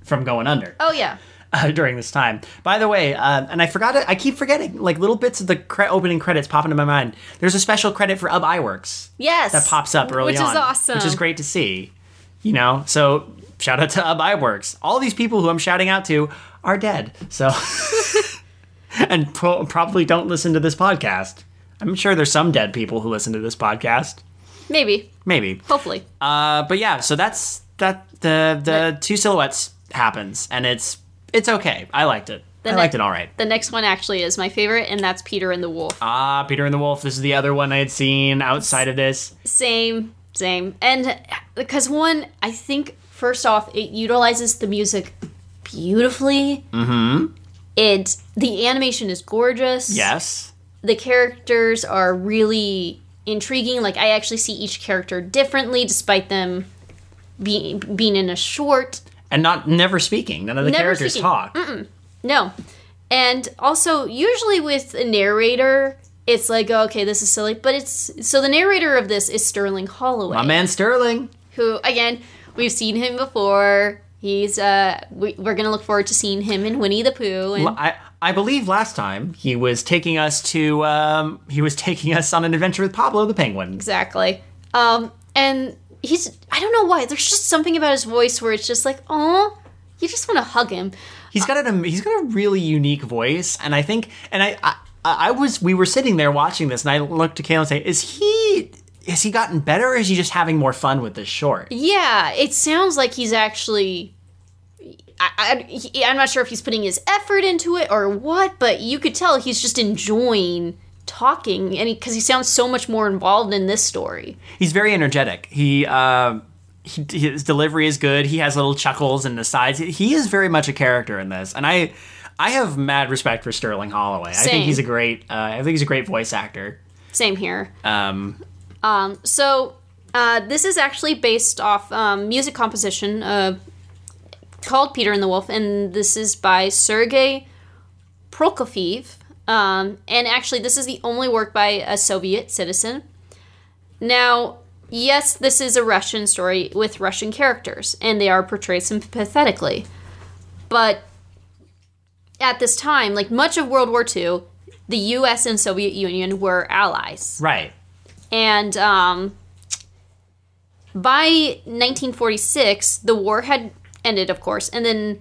from going under
Oh yeah.
uh, during this time. By the way, uh, and I forgot it. I keep forgetting like little bits of the cre- opening credits pop into my mind. There's a special credit for Ub Iwerks
Yes.
that pops up early
which
on, which
is awesome.
which is great to see. You know, so shout out to Ub Iwerks. All these people who I'm shouting out to are dead. So, and pro- probably don't listen to this podcast. I'm sure there's some dead people who listen to this podcast.
Maybe.
Maybe.
Hopefully.
Uh, but yeah, so that's that. The the two silhouettes happens, and it's it's okay. I liked it. I
ne-
liked it all right.
The next one actually is my favorite, and that's Peter and the Wolf.
Ah, Peter and the Wolf. This is the other one I had seen outside of this.
Same, same. And because one, I think first off, it utilizes the music beautifully. Mm-hmm. It the animation is gorgeous.
Yes.
the characters are really intriguing. Like I actually see each character differently, despite them being being in a short.
And not never speaking. None of the
Never
characters
speaking.
talk.
No, and also usually with a narrator, it's like oh, okay, this is silly, but it's so the narrator of this is Sterling Holloway,
My man Sterling.
who again we've seen him before. He's uh, we, we're gonna look forward to seeing him in Winnie the Pooh. And,
I, I believe last time he was taking us to um, he was taking us on an adventure with Pablo the Penguin.
Exactly. Um, and he's I don't know why. There's just something about his voice where it's just like, oh, you just want to hug him.
He's got an he's got a really unique voice, and I think and I, I I was we were sitting there watching this, and I looked to Kayla and say, "Is he has he gotten better, or is he just having more fun with this short?"
Yeah, it sounds like he's actually. I, I, he- I'm not sure if he's putting his effort into it or what, but you could tell he's just enjoying talking, and because he, sounds so much more involved in this story.
He's very energetic. He. Uh, he, his delivery is good. He has little chuckles and the sides. He is very much a character in this, and I, I have mad respect for Sterling Holloway. I think he's a great. Uh, I think he's a great voice actor.
Same here.
Um,
Um, so uh, this is actually based off um, music composition uh, called Peter and the Wolf, and this is by Sergei Prokofiev. Um, and actually, this is the only work by a Soviet citizen. Now, yes, this is a Russian story with Russian characters, and they are portrayed sympathetically. But at this time, like much of World War II, the U.S. and Soviet Union were allies
right.
and um, by 1946, the war had ended, of course, and then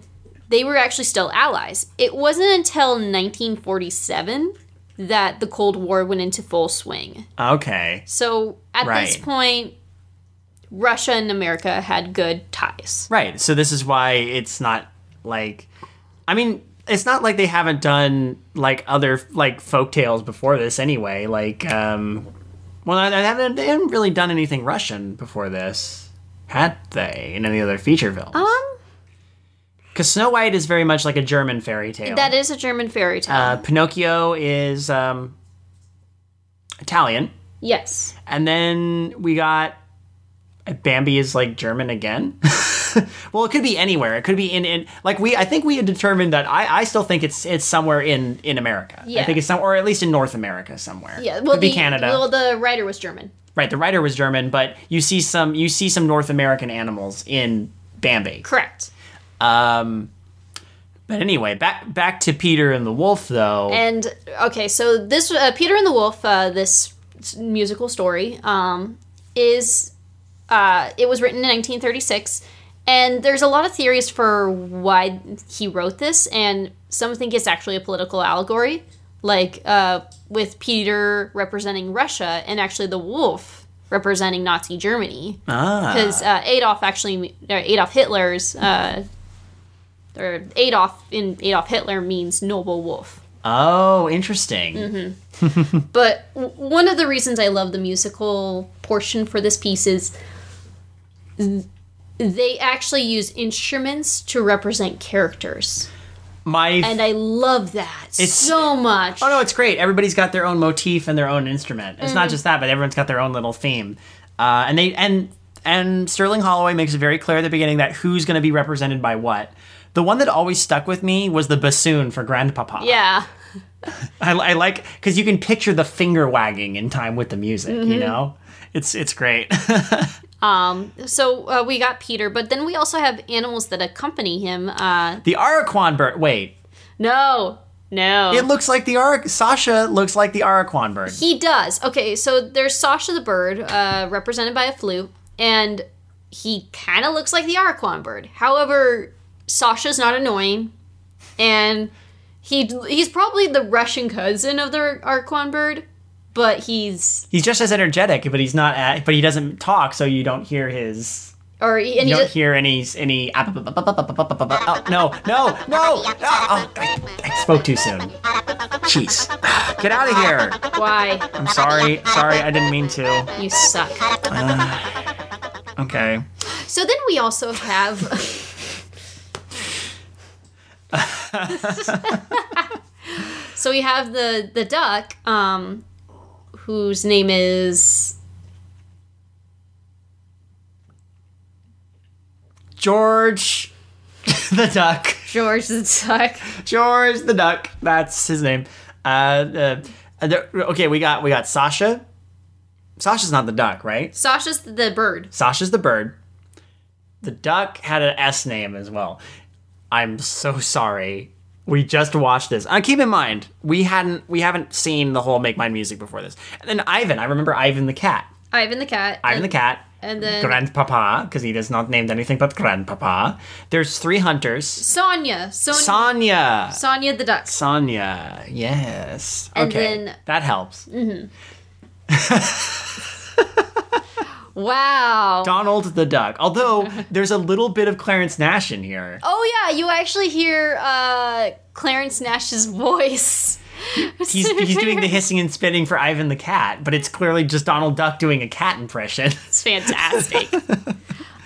they were actually still allies. It wasn't until 1947 that the Cold War went into full swing.
Okay.
So at this point, Russia and America had good ties.
Right. So this is why it's not like I mean, it's not like they haven't done like other like folk tales before this anyway. Like um well, they haven't they haven't really done anything Russian before this. Had they in any other feature films?
Um,
Cuz Snow White is very much like a German fairy tale.
that is a German fairy tale.
uh, Pinocchio is um Italian.
yes.
And then we got Bambi is like German again. well, it could be anywhere. It could be in, in like we. I think we had determined that. I, I still think it's it's somewhere in in America. I
Yeah.
think it's some or at least in North America somewhere.
Yeah. Well,
could be
the,
Canada.
Well, the writer was German.
right. The writer was German, but you see some you see some North American animals in Bambi.
Correct.
Um, but anyway, back back to Peter and the Wolf though.
And okay, so this uh, Peter and the Wolf, uh, this musical story, um, is uh, it was written in 1936, and there's a lot of theories for why he wrote this, and some think it's actually a political allegory, like uh, with Peter representing Russia and actually the wolf representing Nazi Germany
ah,
because uh, Adolf actually Adolf Hitler's uh, or Adolf in Adolf Hitler means noble wolf.
oh, interesting.
Mm-hmm. But w- one of the reasons I love the musical portion for this piece is th- they actually use instruments to represent characters.
My
And I love that it's, so much.
Oh no, it's great. Everybody's got their own motif and their own instrument. It's
Mm.
not just that, but everyone's got their own little theme. Uh, and they and and Sterling Holloway makes it very clear at the beginning that who's going to be represented by what. The one that always stuck with me was the bassoon for Grandpapa.
Yeah.
I, I like because you can picture the finger wagging in time with the music.
Mm-hmm.
You know, it's it's great.
um, So uh, we got Peter, but then we also have animals that accompany him. Uh,
the Aracuan bird. Wait,
no, no.
it looks like the Ara. Sasha looks like the Aracuan bird.
He does. Okay, so there's Sasha the bird, uh, represented by a flute, and he kind of looks like the Aracuan bird. However, Sasha's not annoying, and he he's probably the Russian cousin of the Aracuan bird, but he's
He's just as energetic, but he's not. At, but he doesn't talk, so you don't hear his
or he, and he
You don't
just,
hear any any. Oh, no, no, no! Oh, I, I spoke too soon. Jeez, get out of here!
why
I'm sorry, sorry, I didn't mean to.
you suck.
Okay.
So then we also have. so we have the the duck, um, whose name is
George, the duck.
George the duck.
George the duck. That's his name. Uh, uh, okay, we got we got Sasha. Sasha's not the duck, right?
Sasha's the bird.
Sasha's the bird. The duck had an S name as well. I'm so sorry. We just watched this. Uh, keep in mind, we hadn't we haven't seen the whole Make Mine music before this. And then Ivan, I remember Ivan the cat.
Ivan the cat.
Ivan
and,
the cat.
and then-
Grandpapa, because he is not named anything but Grandpapa. There's three hunters.
Sonia. Sonia.
Sonia.
Sonia the duck.
Sonia. Yes.
And
okay.
then-
that helps.
Wow.
Donald the duck. Although there's a little bit of Clarence Nash in here.
Oh yeah, you actually hear uh, Clarence Nash's voice.
He's, he's doing the hissing and spitting for Ivan the cat, but it's clearly just Donald Duck doing a cat impression.
It's fantastic.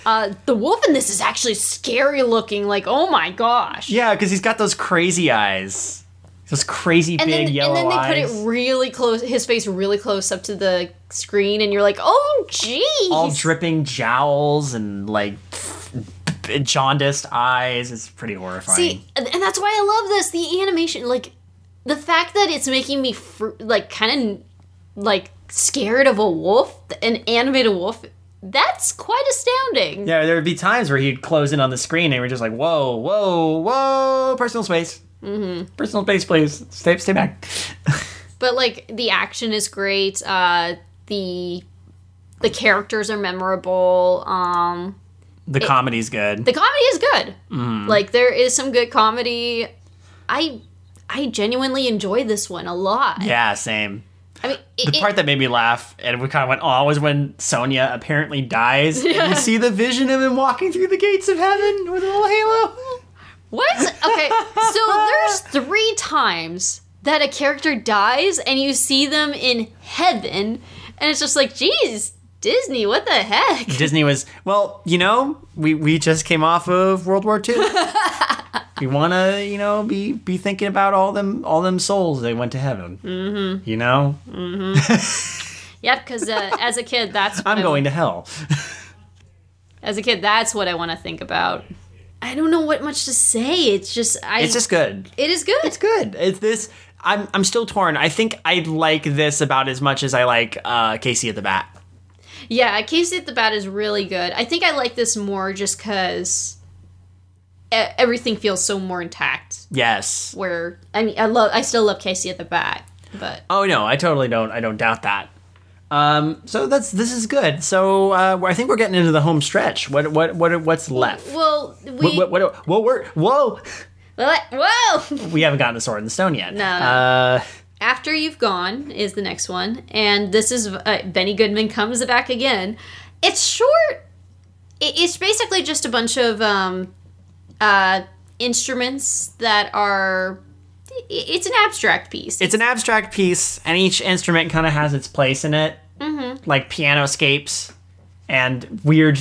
uh, the wolf in this is actually scary looking. Like, oh my gosh.
yeah, because he's got those crazy eyes. Those crazy
And
big
then,
yellow
and then they
eyes.
put it really close, his face really close up to the screen, and you're like, oh, geez.
all dripping jowls and like jaundiced eyes. It's pretty horrifying.
See, and and that's why I love this. The animation, like the fact that it's making me fr- like kind of like scared of a wolf, an animated wolf. That's quite astounding.
yeah, there would be times where he'd close in on the screen and we're just like, whoa, whoa, whoa, personal space. Mm-hmm. Personal space, please. Stay, stay back.
But like the action is great. Uh, the the characters are memorable. Um,
The comedy's good.
the comedy is good.
Mm-hmm.
Like there is some good comedy. I I genuinely enjoy this one a lot.
yeah, same.
I mean, it,
The
it-
part that made me laugh and we kind of went, oh, was when Sonia apparently dies. And you see the vision of him walking through the gates of heaven with a little halo.
What? Okay, so there's three times that a character dies and you see them in heaven, and it's just like, geez, Disney, what the heck?
Disney was, well, you know, we, we just came off of World War II. we want to, you know, be be thinking about all them all them souls they went to heaven. Mm-hmm. You know,
Yep, because uh, as a kid, that's what
I'm
I-
going to hell.
As a kid, that's what I want to think about. I don't know what much to say. It's just I.
It's just good.
It is good.
It's good. It's this. I'm I'm still torn. I think I like this about as much as I like uh, Casey at the Bat.
Yeah, Casey at the Bat is really good. I think I like this more just because everything feels so more intact.
Yes.
Where I mean, I love, I still love Casey at the Bat, but
Oh no, I totally don't. I don't doubt that. Um, so that's this is good. So uh, I think we're getting into the home stretch. What what what what's left?
well, we
What, what, what, what we're whoa
what- whoa.
we haven't gotten to Sword in the Stone yet.
No.
Uh,
After You've Gone is the next one, and this is uh, Benny Goodman comes back again. It's short. It's basically just a bunch of um, uh, instruments that are. It's an abstract piece.
it's an abstract piece, and each instrument kind of has its place in it, mm-hmm. like piano scapes and weird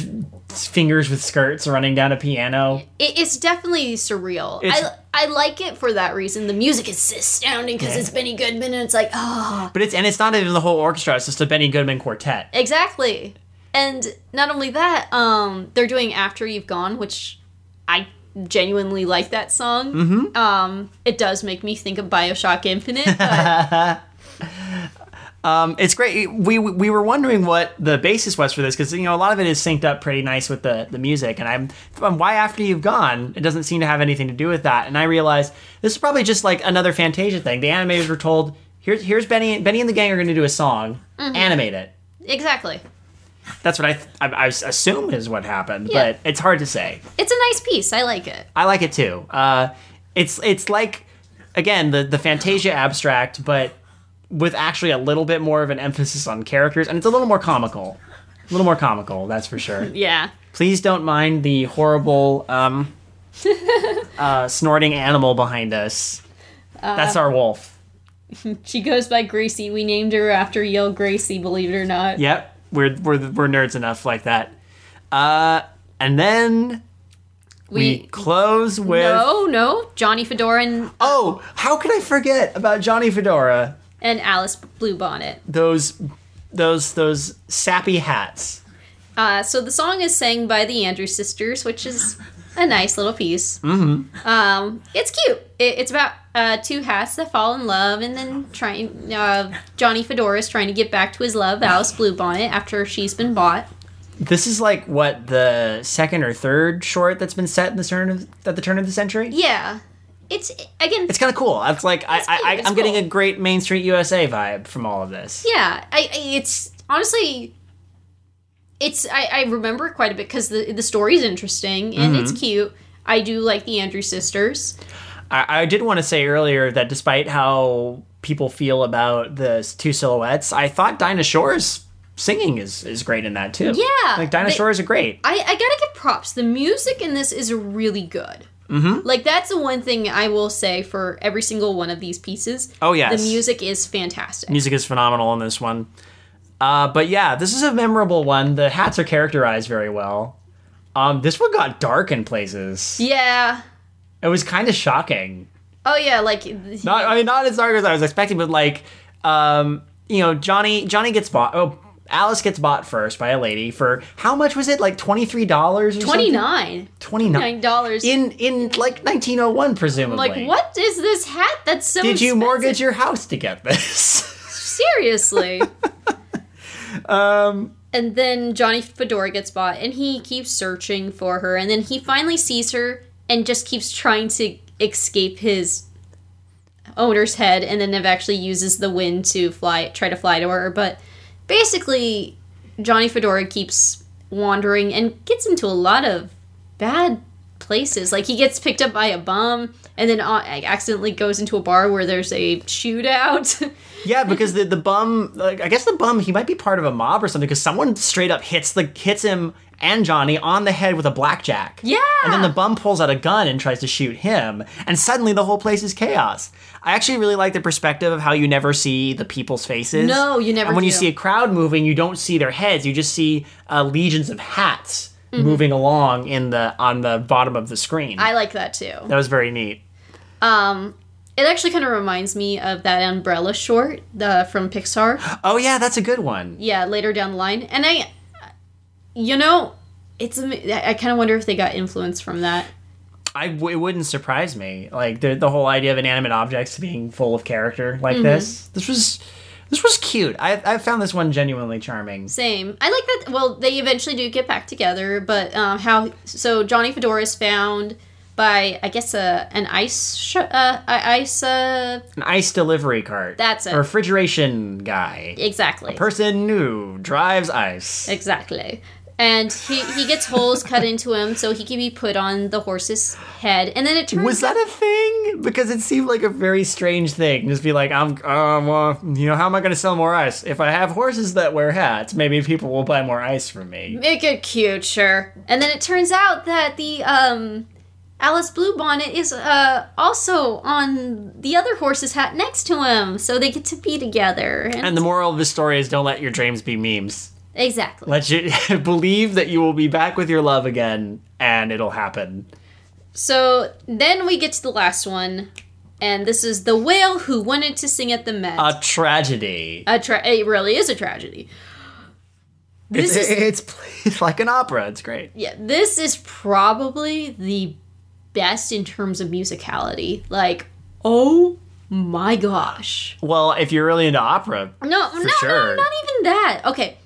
fingers with skirts running down a piano.
It, it's definitely surreal.
It's-
I I like it for that reason. The music is astounding because
Yeah.
it's Benny Goodman, and it's like, oh,
But it's and it's not even the whole orchestra. It's just a Benny Goodman quartet.
exactly. And not only that, um, they're doing "After You've Gone," which I genuinely like that song. Mm-hmm. Um, it does make me think of Bioshock Infinite. But
Um, it's great. We we were wondering what the basis was for this because you know a lot of it is synced up pretty nice with the the music, and I'm why after you've gone, it doesn't seem to have anything to do with that. And I realized this is probably just like another Fantasia thing. The animators were told here's here's Benny Benny and the gang are going to do a song, animate it.
exactly,
That's what I, th- I I assume is what happened,
Yeah.
but it's hard to say.
it's a nice piece. I like it.
I like it too. Uh, it's it's like again the the Fantasia abstract, but with actually a little bit more of an emphasis on characters, and it's a little more comical. A little more comical, that's for sure.
Yeah.
Please don't mind the horrible um, uh, snorting animal behind us. that's our wolf.
She goes by Gracie. We named her after Yale Gracie, believe it or not.
Yep, we're we're we're nerds enough like that. Uh, and then we, close with
No, no. Johnny Fedora and,
oh, how could I forget about Johnny Fedora?
and Alice Bluebonnet.
those those those sappy hats.
Uh, so the song is sang by the Andrews sisters, which is a nice little piece. Mm-hmm. Um, it's cute. It, it's about uh, two hats that fall in love, and then trying. Uh, Johnny Fedora is trying to get back to his love, Alice Bluebonnet, after she's been bought.
This is like what the second or third short that's been set in the turn of at the turn of the century.
Yeah, it's again.
It's kind of cool. It's like I,
It's.
I, I
It's
I'm getting a great Main Street USA vibe from all of this.
yeah, I, I it's honestly. It's I, I remember it quite a bit because the the story's interesting and it's cute. I do like the Andrew sisters.
I, I did want to say earlier that despite how people feel about the two silhouettes, I thought Dinah Shore's singing is is great in that too.
Yeah,
like Dinah
they-
are great.
I, I gotta give props. The music in this is really good. Mm-hmm. Like that's the one thing I will say for every single one of these pieces.
Oh, yes.
the music is fantastic.
Music is phenomenal in this one. Uh, but yeah, this is a memorable one. The hats are characterized very well. Um, this one got dark in places.
Yeah.
It was kind of shocking.
Oh yeah, like
Not, I mean, not as dark as I was expecting, but like, um, you know, Johnny Johnny gets bought. Oh, Alice gets bought first by a lady for how much was it? Like twenty three dollars or
twenty
something?
nine.
Twenty nine
Nine dollars.
in in like nineteen oh one, presumably.
Like what is this hat? That's so.
Did you
expensive?
mortgage your house to get this?
seriously?
um,
and then Johnny Fedora gets bought, and he keeps searching for her, and then he finally sees her, and just keeps trying to escape his owner's head, and then eventually uses the wind to fly, try to fly to her. But basically, Johnny Fedora keeps wandering and gets into a lot of bad places. Like he gets picked up by a bum and then uh, accidentally goes into a bar where there's a shootout.
Yeah, because the the bum, like I guess the bum, he might be part of a mob or something. Because someone straight up hits the hits him and Johnny on the head with a blackjack.
Yeah.
and then the bum pulls out a gun and tries to shoot him, and suddenly the whole place is chaos. I actually really like the perspective of how you never see the people's faces.
No, you never
And when you see a crowd moving, you don't see their heads. You just see uh, legions of hats
Mm-hmm.
moving along in the on the bottom of the screen.
I like that too.
that was very neat.
Um, it actually kind of reminds me of that umbrella short the, from Pixar.
Oh yeah, that's a good one.
Yeah, later down the line, and I, you know, it's I kind of wonder if they got influence from that.
I w- it wouldn't surprise me. Like the the whole idea of inanimate objects being full of character like this. This was this was cute. I I found this one genuinely charming.
Same. I like that. Well, they eventually do get back together, but um, how? So Johnny Fedora is found by I guess a an ice sh- uh, ice uh,
An ice delivery cart.
That's it.
A refrigeration guy.
exactly
Person who drives ice.
exactly. And he, he gets holes cut into him so he can be put on the horse's head. And then it turns
Was that a thing? Because it seemed like a very strange thing. Just be like, I'm, um, well, you know, how am I going to sell more ice? If I have horses that wear hats, maybe people will buy more ice from me.
Make it cute, sure. And then it turns out that the um Alice Bluebonnet is uh also on the other horse's hat next to him, so they get to be together. And,
And the moral of the story is don't let your dreams be memes.
Exactly.
Let you believe that you will be back with your love again, and it'll happen.
So then we get to the last one, and this is the whale who wanted to sing at the Met.
A tragedy.
a tra- it really is a tragedy.
It's,
This is
it's, it's like an opera. It's great.
yeah, this is probably the best in terms of musicality. Like, oh my gosh.
Well, if you're really into opera,
No, no,
sure.
no, not even that. Okay,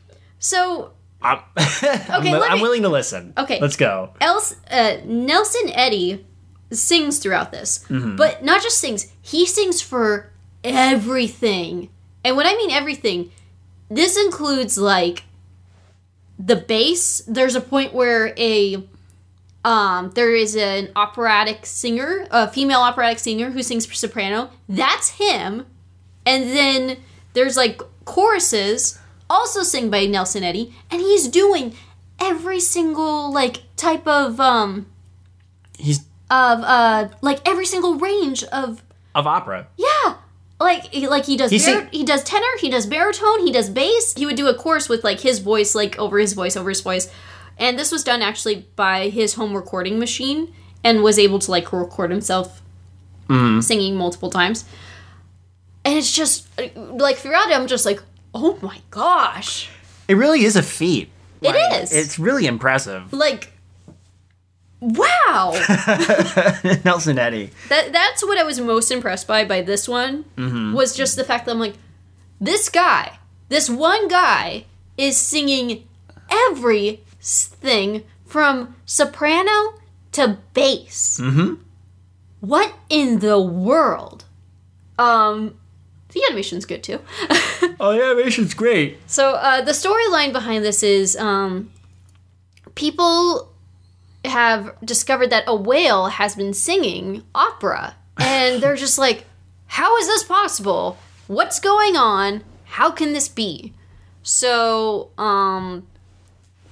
so
I'm, I'm,
let
I'm willing to listen.
Okay.
let's go.
else, uh, Nelson Eddy sings throughout this,
Mm-hmm.
but not just sings. He sings for everything, and when I mean everything, this includes like the bass. There's a point where a um, there is an operatic singer, a female operatic singer who sings for soprano. That's him. And then there's like choruses, also sung by Nelson Eddy, and he's doing every single like type of um
He's
of uh like every single range of
of opera.
yeah. Like he, like he does
He
bar-
sing-
he does tenor, he does baritone, he does bass. He would do a chorus with like his voice like over his voice over his voice. And this was done actually by his home recording machine and was able to like record himself singing multiple times. And it's just like throughout it I'm just like, "Oh my gosh."
It really is a feat.
It
Like,
is.
It's really impressive.
Like wow.
Nelson Eddy.
That that's what I was most impressed by by this one was just the fact that I'm like, this guy, this one guy is singing everything from soprano to bass. Mm-hmm. What in the world? Um, the animation's good too.
Oh, yeah, animation's great.
So uh, the storyline behind this is um, people have discovered that a whale has been singing opera, and they're just like, "How is this possible? What's going on? How can this be?" So um,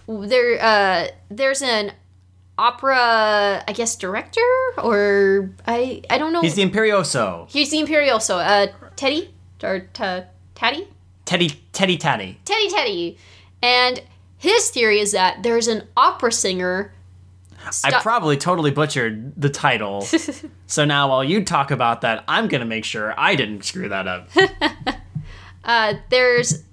there uh, there's an opera, I guess, director or I I don't know.
He's the Imperioso.
He's the Imperioso, uh, Teddy or t- Taddy.
Teddy, Tetti Tatti.
Teddy Teddy. And his theory is that there's an opera singer.
I probably totally butchered the title. so now while you talk about that, I'm going to make sure I didn't screw that up.
uh, there's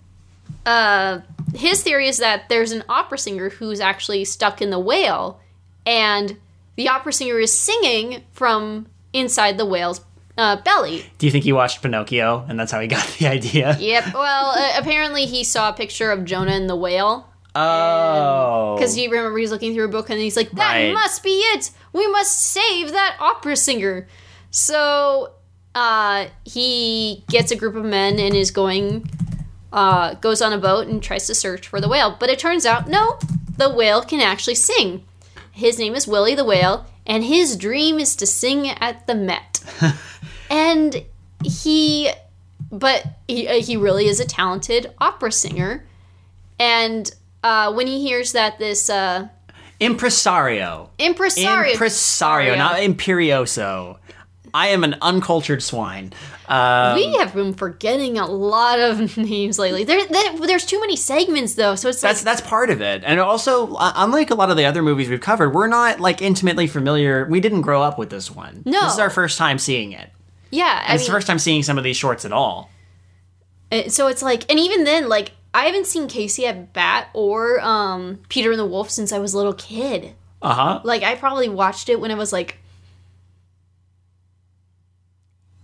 uh, his theory is that there's an opera singer who's actually stuck in the whale, and the opera singer is singing from inside the whale's uh, belly.
Do you think he watched Pinocchio and that's how he got the idea?
Yep. Well, uh, apparently he saw a picture of Jonah and the whale.
Oh.
Because he remember he's looking through a book and he's like, "That
Right.
must be it. We must save that opera singer." So uh, he gets a group of men and is going uh, goes on a boat and tries to search for the whale. But it turns out, no, the whale can actually sing. His name is Willie the Whale, and his dream is to sing at the Met. and he, but he, uh, he really is a talented opera singer. And uh, when he hears that this uh,
Impresario.
impresario,
Impresario, not imperioso. I am an uncultured swine. Uh,
we have been forgetting a lot of names lately. There, there, there's too many segments though, so it's
that's
like,
that's part of it, and also uh, unlike a lot of the other movies we've covered, we're not like intimately familiar. We didn't grow up with this one.
No.
this is our first time seeing it.
yeah. I
It's the first time seeing some of these shorts at all.
So it's like and even then like i haven't seen casey at bat or um peter and the wolf since i was a little kid
Uh huh.
like i probably watched it when i was like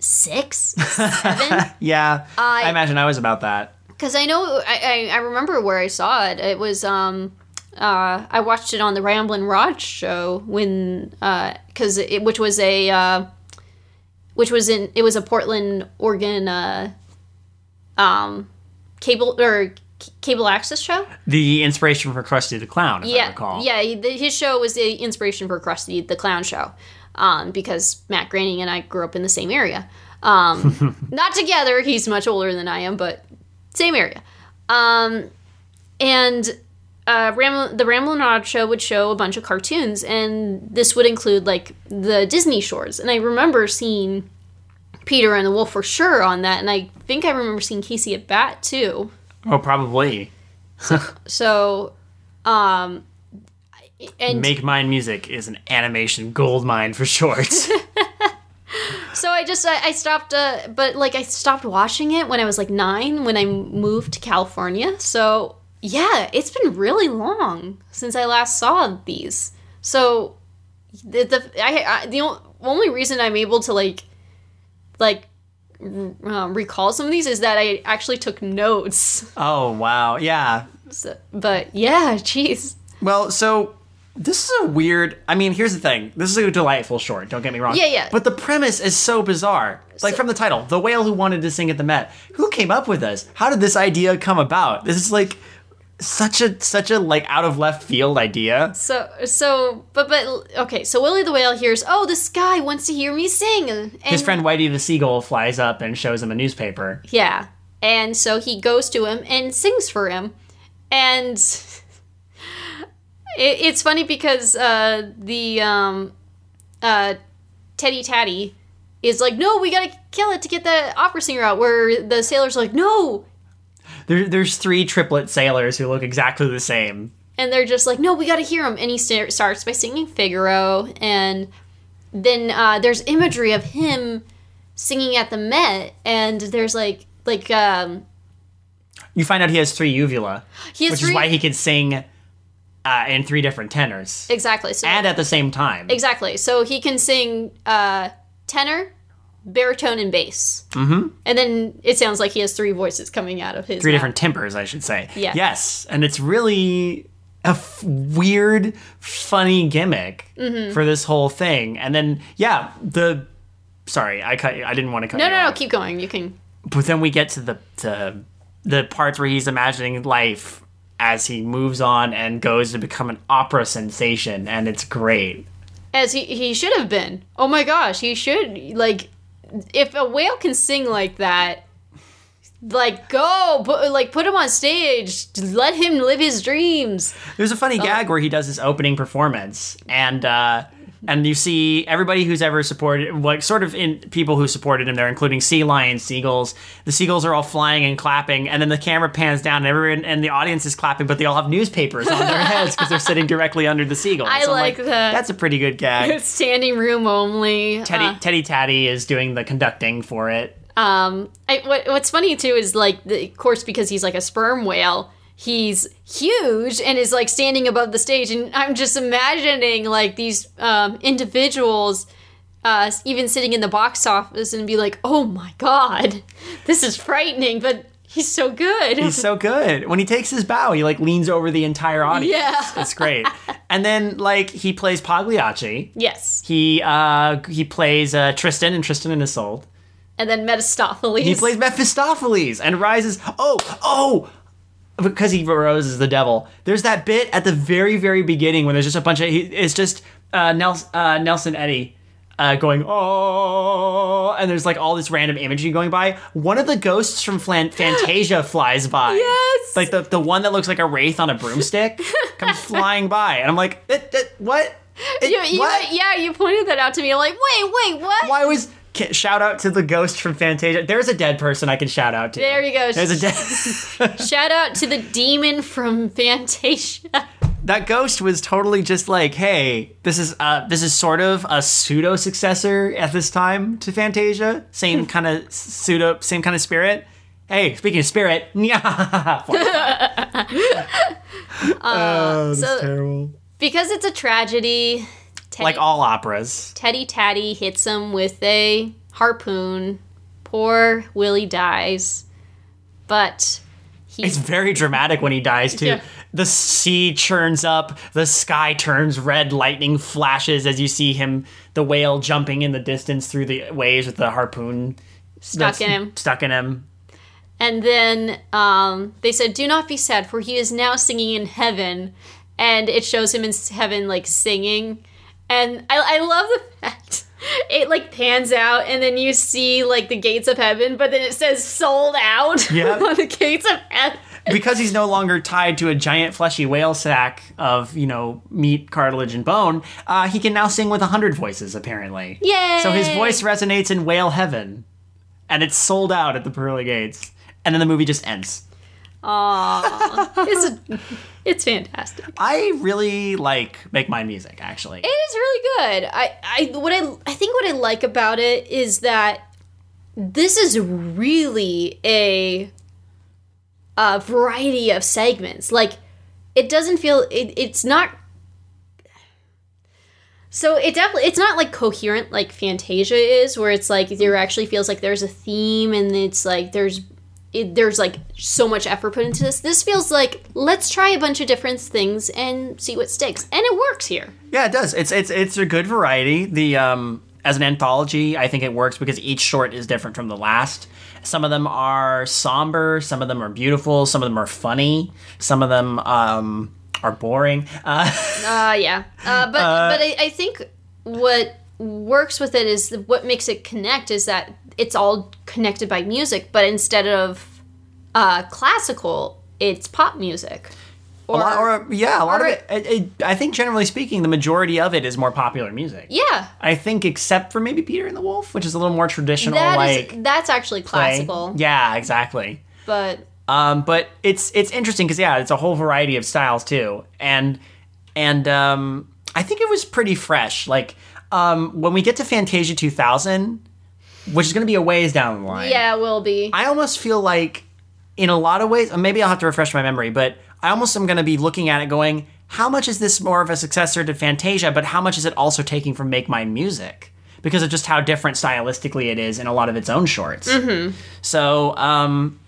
six seven
Yeah, I,
I-
imagine I was about that.
because i know I, I i remember where i saw it it was um uh i watched it on the ramblin' rod show when uh because it which was a uh which was in it was a portland oregon uh um cable or cable access show
The inspiration for Krusty the Clown, if I
yeah,
recall.
yeah. the- His show was the inspiration for Krusty the Clown show, um, because Matt Groening and I grew up in the same area. Um, not together. He's much older than I am, but same area. Um, and uh, Ram- the Ramblin' Rod show would show a bunch of cartoons, and this would include like the Disney shores. And I remember seeing Peter and the Wolf for sure on that, and I think I remember seeing Casey at Bat too.
Oh, probably.
So, um, and
Make Mine Music is an animation gold mine for shorts.
So I just I, I stopped, uh, but like I stopped watching it when I was like nine when I moved to California. So yeah, it's been really long since I last saw these. So the, the I, I the only reason I'm able to like like um, recall some of these is that I actually took notes.
oh, wow. Yeah.
So, but yeah, jeez.
Well, so this is a weird. I mean, here's the thing. This is a delightful short. Don't get me wrong.
Yeah, yeah.
But the premise is so bizarre. Like
So-
from the title, the whale who wanted to sing at the Met. Who came up with this? How did this idea come about? This is like such a such a like out of left field idea.
So so but but okay. So Willie the Whale hears, oh, this guy wants to hear me sing. And
His friend Whitey the seagull flies up and shows him a newspaper.
Yeah. And so he goes to him and sings for him. And it, it's funny because uh, the um, uh, Tetti Tatti is like, no, we gotta kill it to get the opera singer out. Where the sailors are like, no.
There, there's three triplet sailors who look exactly the same.
And they're just like, no, we gotta hear him. And he sta- starts by singing Figaro. And then uh, there's imagery of him singing at the Met. And there's like, like, um,
You find out he has three uvula,
he has
which
three-
is why he can sing uh, in three different tenors
Exactly. So
and at the same time.
Exactly. So he can sing uh, tenor, baritone, and bass. Mm-hmm. And then it sounds like he has three voices coming out of his.
three
mouth.
different timbers, I should say.
Yeah.
Yes, and it's really a f- weird, funny gimmick
Mm-hmm.
for this whole thing. And then, yeah, the sorry, I cut. you- I didn't want to cut.
No,
you
no, no.
off.
Keep going. You can.
But then we get to the to the parts where he's imagining life as he moves on and goes to become an opera sensation, and it's great.
As he he should have been. Oh my gosh, he should like. If a whale can sing like that, like go put like put him on stage. Let him live his dreams.
There's a
Oh.
funny gag where he does his opening performance, and uh, and you see everybody who's ever supported, like sort of in people who supported him there, including sea lions, seagulls. The seagulls are all flying and clapping, and then the camera pans down, and everyone and the audience is clapping, but they all have newspapers on their heads because they're sitting directly under the seagulls.
I
I'm
like that.
That's a pretty good gag.
Standing room only.
Teddy
Uh,
Tetti Tatti is doing the conducting for it.
Um, I, what, what's funny too is like, the, of course, because he's like a sperm whale, he's huge and is like standing above the stage, and I'm just imagining like these um, individuals. Uh, even sitting in the box office and be like, "Oh my god, this is frightening," but he's so good.
He's so good. When he takes his bow, he like leans over the entire audience.
Yeah.
It's great. and then like he plays Pagliacci.
yes,
He uh he plays uh Tristan and Tristan and Isolde.
and then Mephistopheles.
He plays Mephistopheles and rises. Oh, oh, because he rose as the devil. There's that bit at the very, very beginning when there's just a bunch of. He, it's just uh, Nelson, uh, Nelson Eddy. Uh, going oh, and there's like all this random imagery going by. One of the ghosts from Flan- Fantasia flies by.
Yes!
like the the one that looks like a wraith on a broomstick comes flying by, and I'm like, "It- it- what? It-
You- you-
what?
yeah, you pointed that out to me. I'm like, wait, wait, what?
Why was shout out to the ghost from Fantasia? There's a dead person I can shout out to.
There you go.
There's a dead.
Shout out to the demon from Fantasia.
that ghost was totally just like, hey, this is uh this is sort of a pseudo successor at this time to Fantasia. Same kind of pseudo, same kind of spirit. Hey, speaking of spirit, yeah. oh, that's
so-
terrible.
Because it's a tragedy, Teddy,
Like all operas.
Tetti Tatti hits him with a harpoon. Poor Willie dies. But he
It's very dramatic when he dies too.
Yeah.
The sea churns up, the sky turns red, lightning flashes as you see him, the whale jumping in the distance through the waves with the harpoon
stuck in him.
Stuck in him.
And then um, they said, "Do not be sad, for he is now singing in heaven." And it shows him in heaven, like singing. And I, I love the fact it like pans out, and then you see like the gates of heaven, but then it says "sold out"
Yep.
on the gates of heaven.
because he's no longer tied to a giant fleshy whale sack of you know meat cartilage and bone uh, he can now sing with a hundred voices apparently
Yay!
so his voice resonates in whale heaven and it's sold out at the pearly gates and then the movie just ends
Aw, it's a, it's fantastic.
i really like make mine music actually
It is really good. I, I what I I think what I like about it is that this is really a a variety of segments. Like it doesn't feel it, it's not so it definitely it's not like coherent like Fantasia is where it's like there actually feels like there's a theme and it's like there's it, there's like so much effort put into this. This feels like let's try a bunch of different things and see what sticks. And it works here.
Yeah, it does. It's it's it's a good variety. The um as an anthology, I think it works because each short is different from the last. Some of them are somber, some of them are beautiful, some of them are funny, some of them um are boring. Uh,
Uh, yeah. Uh, but but I, I think what works with it is what makes it connect is that it's all connected by music, but instead of uh, classical, it's pop music.
a lot, or yeah, a lot of it, it, it. I think generally speaking, the majority of it is more popular music.
yeah,
I think, except for maybe Peter and the Wolf, which is a little more traditional,
that is
like
that's actually
play.
classical.
Yeah, exactly.
But
Um, but it's it's interesting because yeah, it's a whole variety of styles too, and and um, I think it was pretty fresh. Like um, when we get to Fantasia 2000, which is going to be a ways down the line.
yeah, it will be.
I almost feel like, in a lot of ways, maybe I'll have to refresh my memory, but I almost am going to be looking at it going, how much is this more of a successor to Fantasia, but how much is it also taking from Make Mine Music? Because of just how different stylistically it is in a lot of its own shorts. So, um,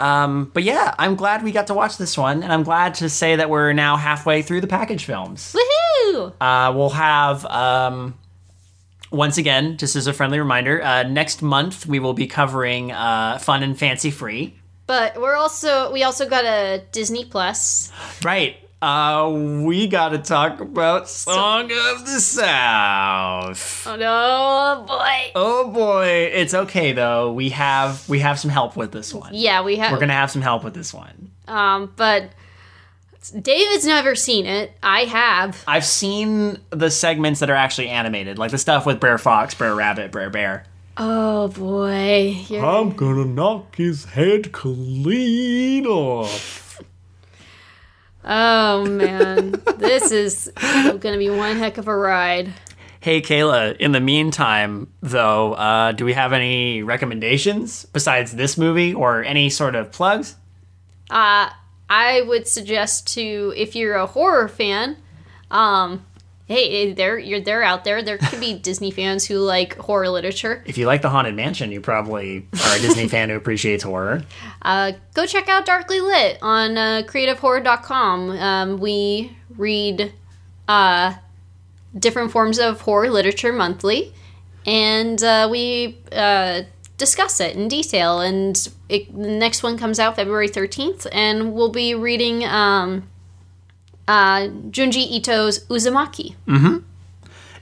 um, but yeah, I'm glad we got to watch this one, and I'm glad to say that we're now halfway through the package films.
Woohoo!
Uh, we'll have, um, once again, just as a friendly reminder, uh, next month we will be covering uh, Fun and Fancy Free.
But we're also we also got a Disney Plus.
Right. Uh, we got to talk about Song of the South.
Oh no, boy!
Oh boy, it's okay though. We have we have some help with this one.
Yeah, we have.
We're gonna have some help with this one.
Um, but David's never seen it. I have.
I've seen the segments that are actually animated, like the stuff with Brer Fox, Brer Rabbit, Brer Bear.
Oh boy, You're-
I'm gonna knock his head clean off.
oh man, this is gonna be one heck of a ride.
Hey Kayla, in the meantime, though, uh, do we have any recommendations besides this movie or any sort of plugs?
Uh, I would suggest to if you're a horror fan, um, hey, they're you're they're out there. There could be Disney fans who like horror literature.
If you like the Haunted Mansion, you probably are a Disney fan who appreciates horror.
Uh, go check out Darkly Lit on uh, creativehorror.com. Um, we read uh, different forms of horror literature monthly, and uh, we uh, discuss it in detail. And it, the next one comes out February 13th, and we'll be reading um, uh, Junji Ito's Uzumaki.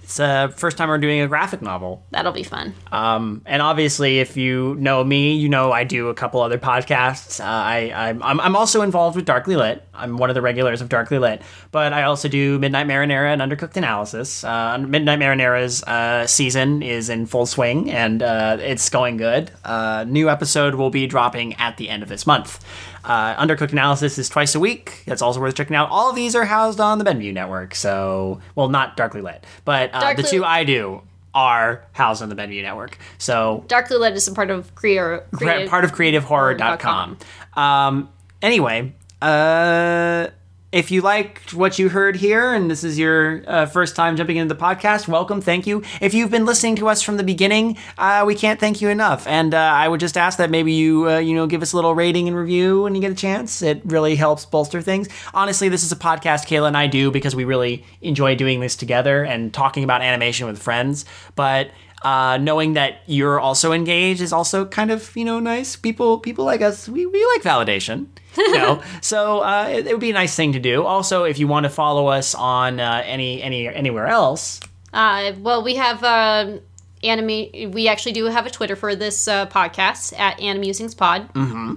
It's the first time we're doing a graphic novel.
That'll be fun.
Um, and obviously, if you know me, you know I do a couple other podcasts. Uh, I, I'm, I'm I'm also involved with Darkly Lit. I'm one of the regulars of Darkly Lit, but I also do Midnight Marinara and Undercooked Analysis. Uh, Midnight Marinara's uh, season is in full swing, and uh, it's going good. Uh, new episode will be dropping at the end of this month. Uh, Undercooked Analysis is twice a week. That's also worth checking out. All of these are housed on the Benview Network. So, well, not Darkly Lit, but uh, the two I do are housed on the Benview Network. So
Darkly Lit is a part of.
Cre- part of creativehorror.com. Um, anyway, uh, if you liked what you heard here and this is your uh, first time jumping into the podcast, welcome, thank you. If you've been listening to us from the beginning, uh, we can't thank you enough. And uh, I would just ask that maybe you, uh, you know, give us a little rating and review when you get a chance. It really helps bolster things. Honestly, this is a podcast Kayla and I do because we really enjoy doing this together and talking about animation with friends. But uh, knowing that you're also engaged is also kind of you know nice. People people like us we, we like validation. You know, so uh, it, it would be a nice thing to do. Also, if you want to follow us on uh, any any anywhere else,
Uh, well, we have uh, anime. We actually do have a Twitter for this uh, podcast at AnimusingsPod. Mm-hmm.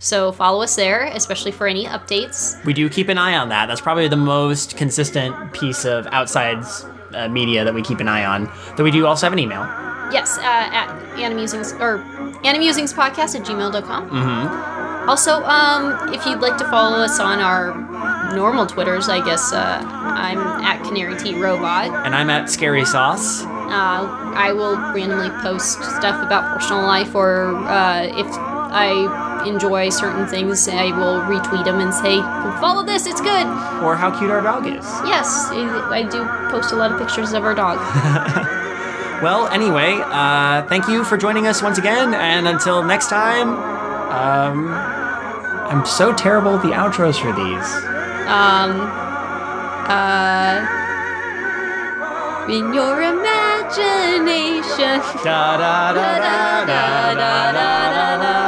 So follow us there, especially for any updates.
we do keep an eye on that. That's probably the most consistent piece of outside uh, media that we keep an eye on. Though we do also have an email.
Yes, uh, at Animusings or Animusingspodcast at gmail.com. Mm-hmm. Also, um, if you'd like to follow us on our normal Twitters, I guess uh, I'm at Canary T Robot.
And I'm at Scary Sauce.
Uh, I will randomly post stuff about personal life, or uh, if I enjoy certain things, I will retweet them and say, "Follow this; it's good."
Or how cute our dog is.
Yes, I do post a lot of pictures of our dog.
Well, anyway, uh, thank you for joining us once again, and until next time, um, I'm so terrible at the outros for these.
Um, uh, in your imagination.
Da da da da da da da da da.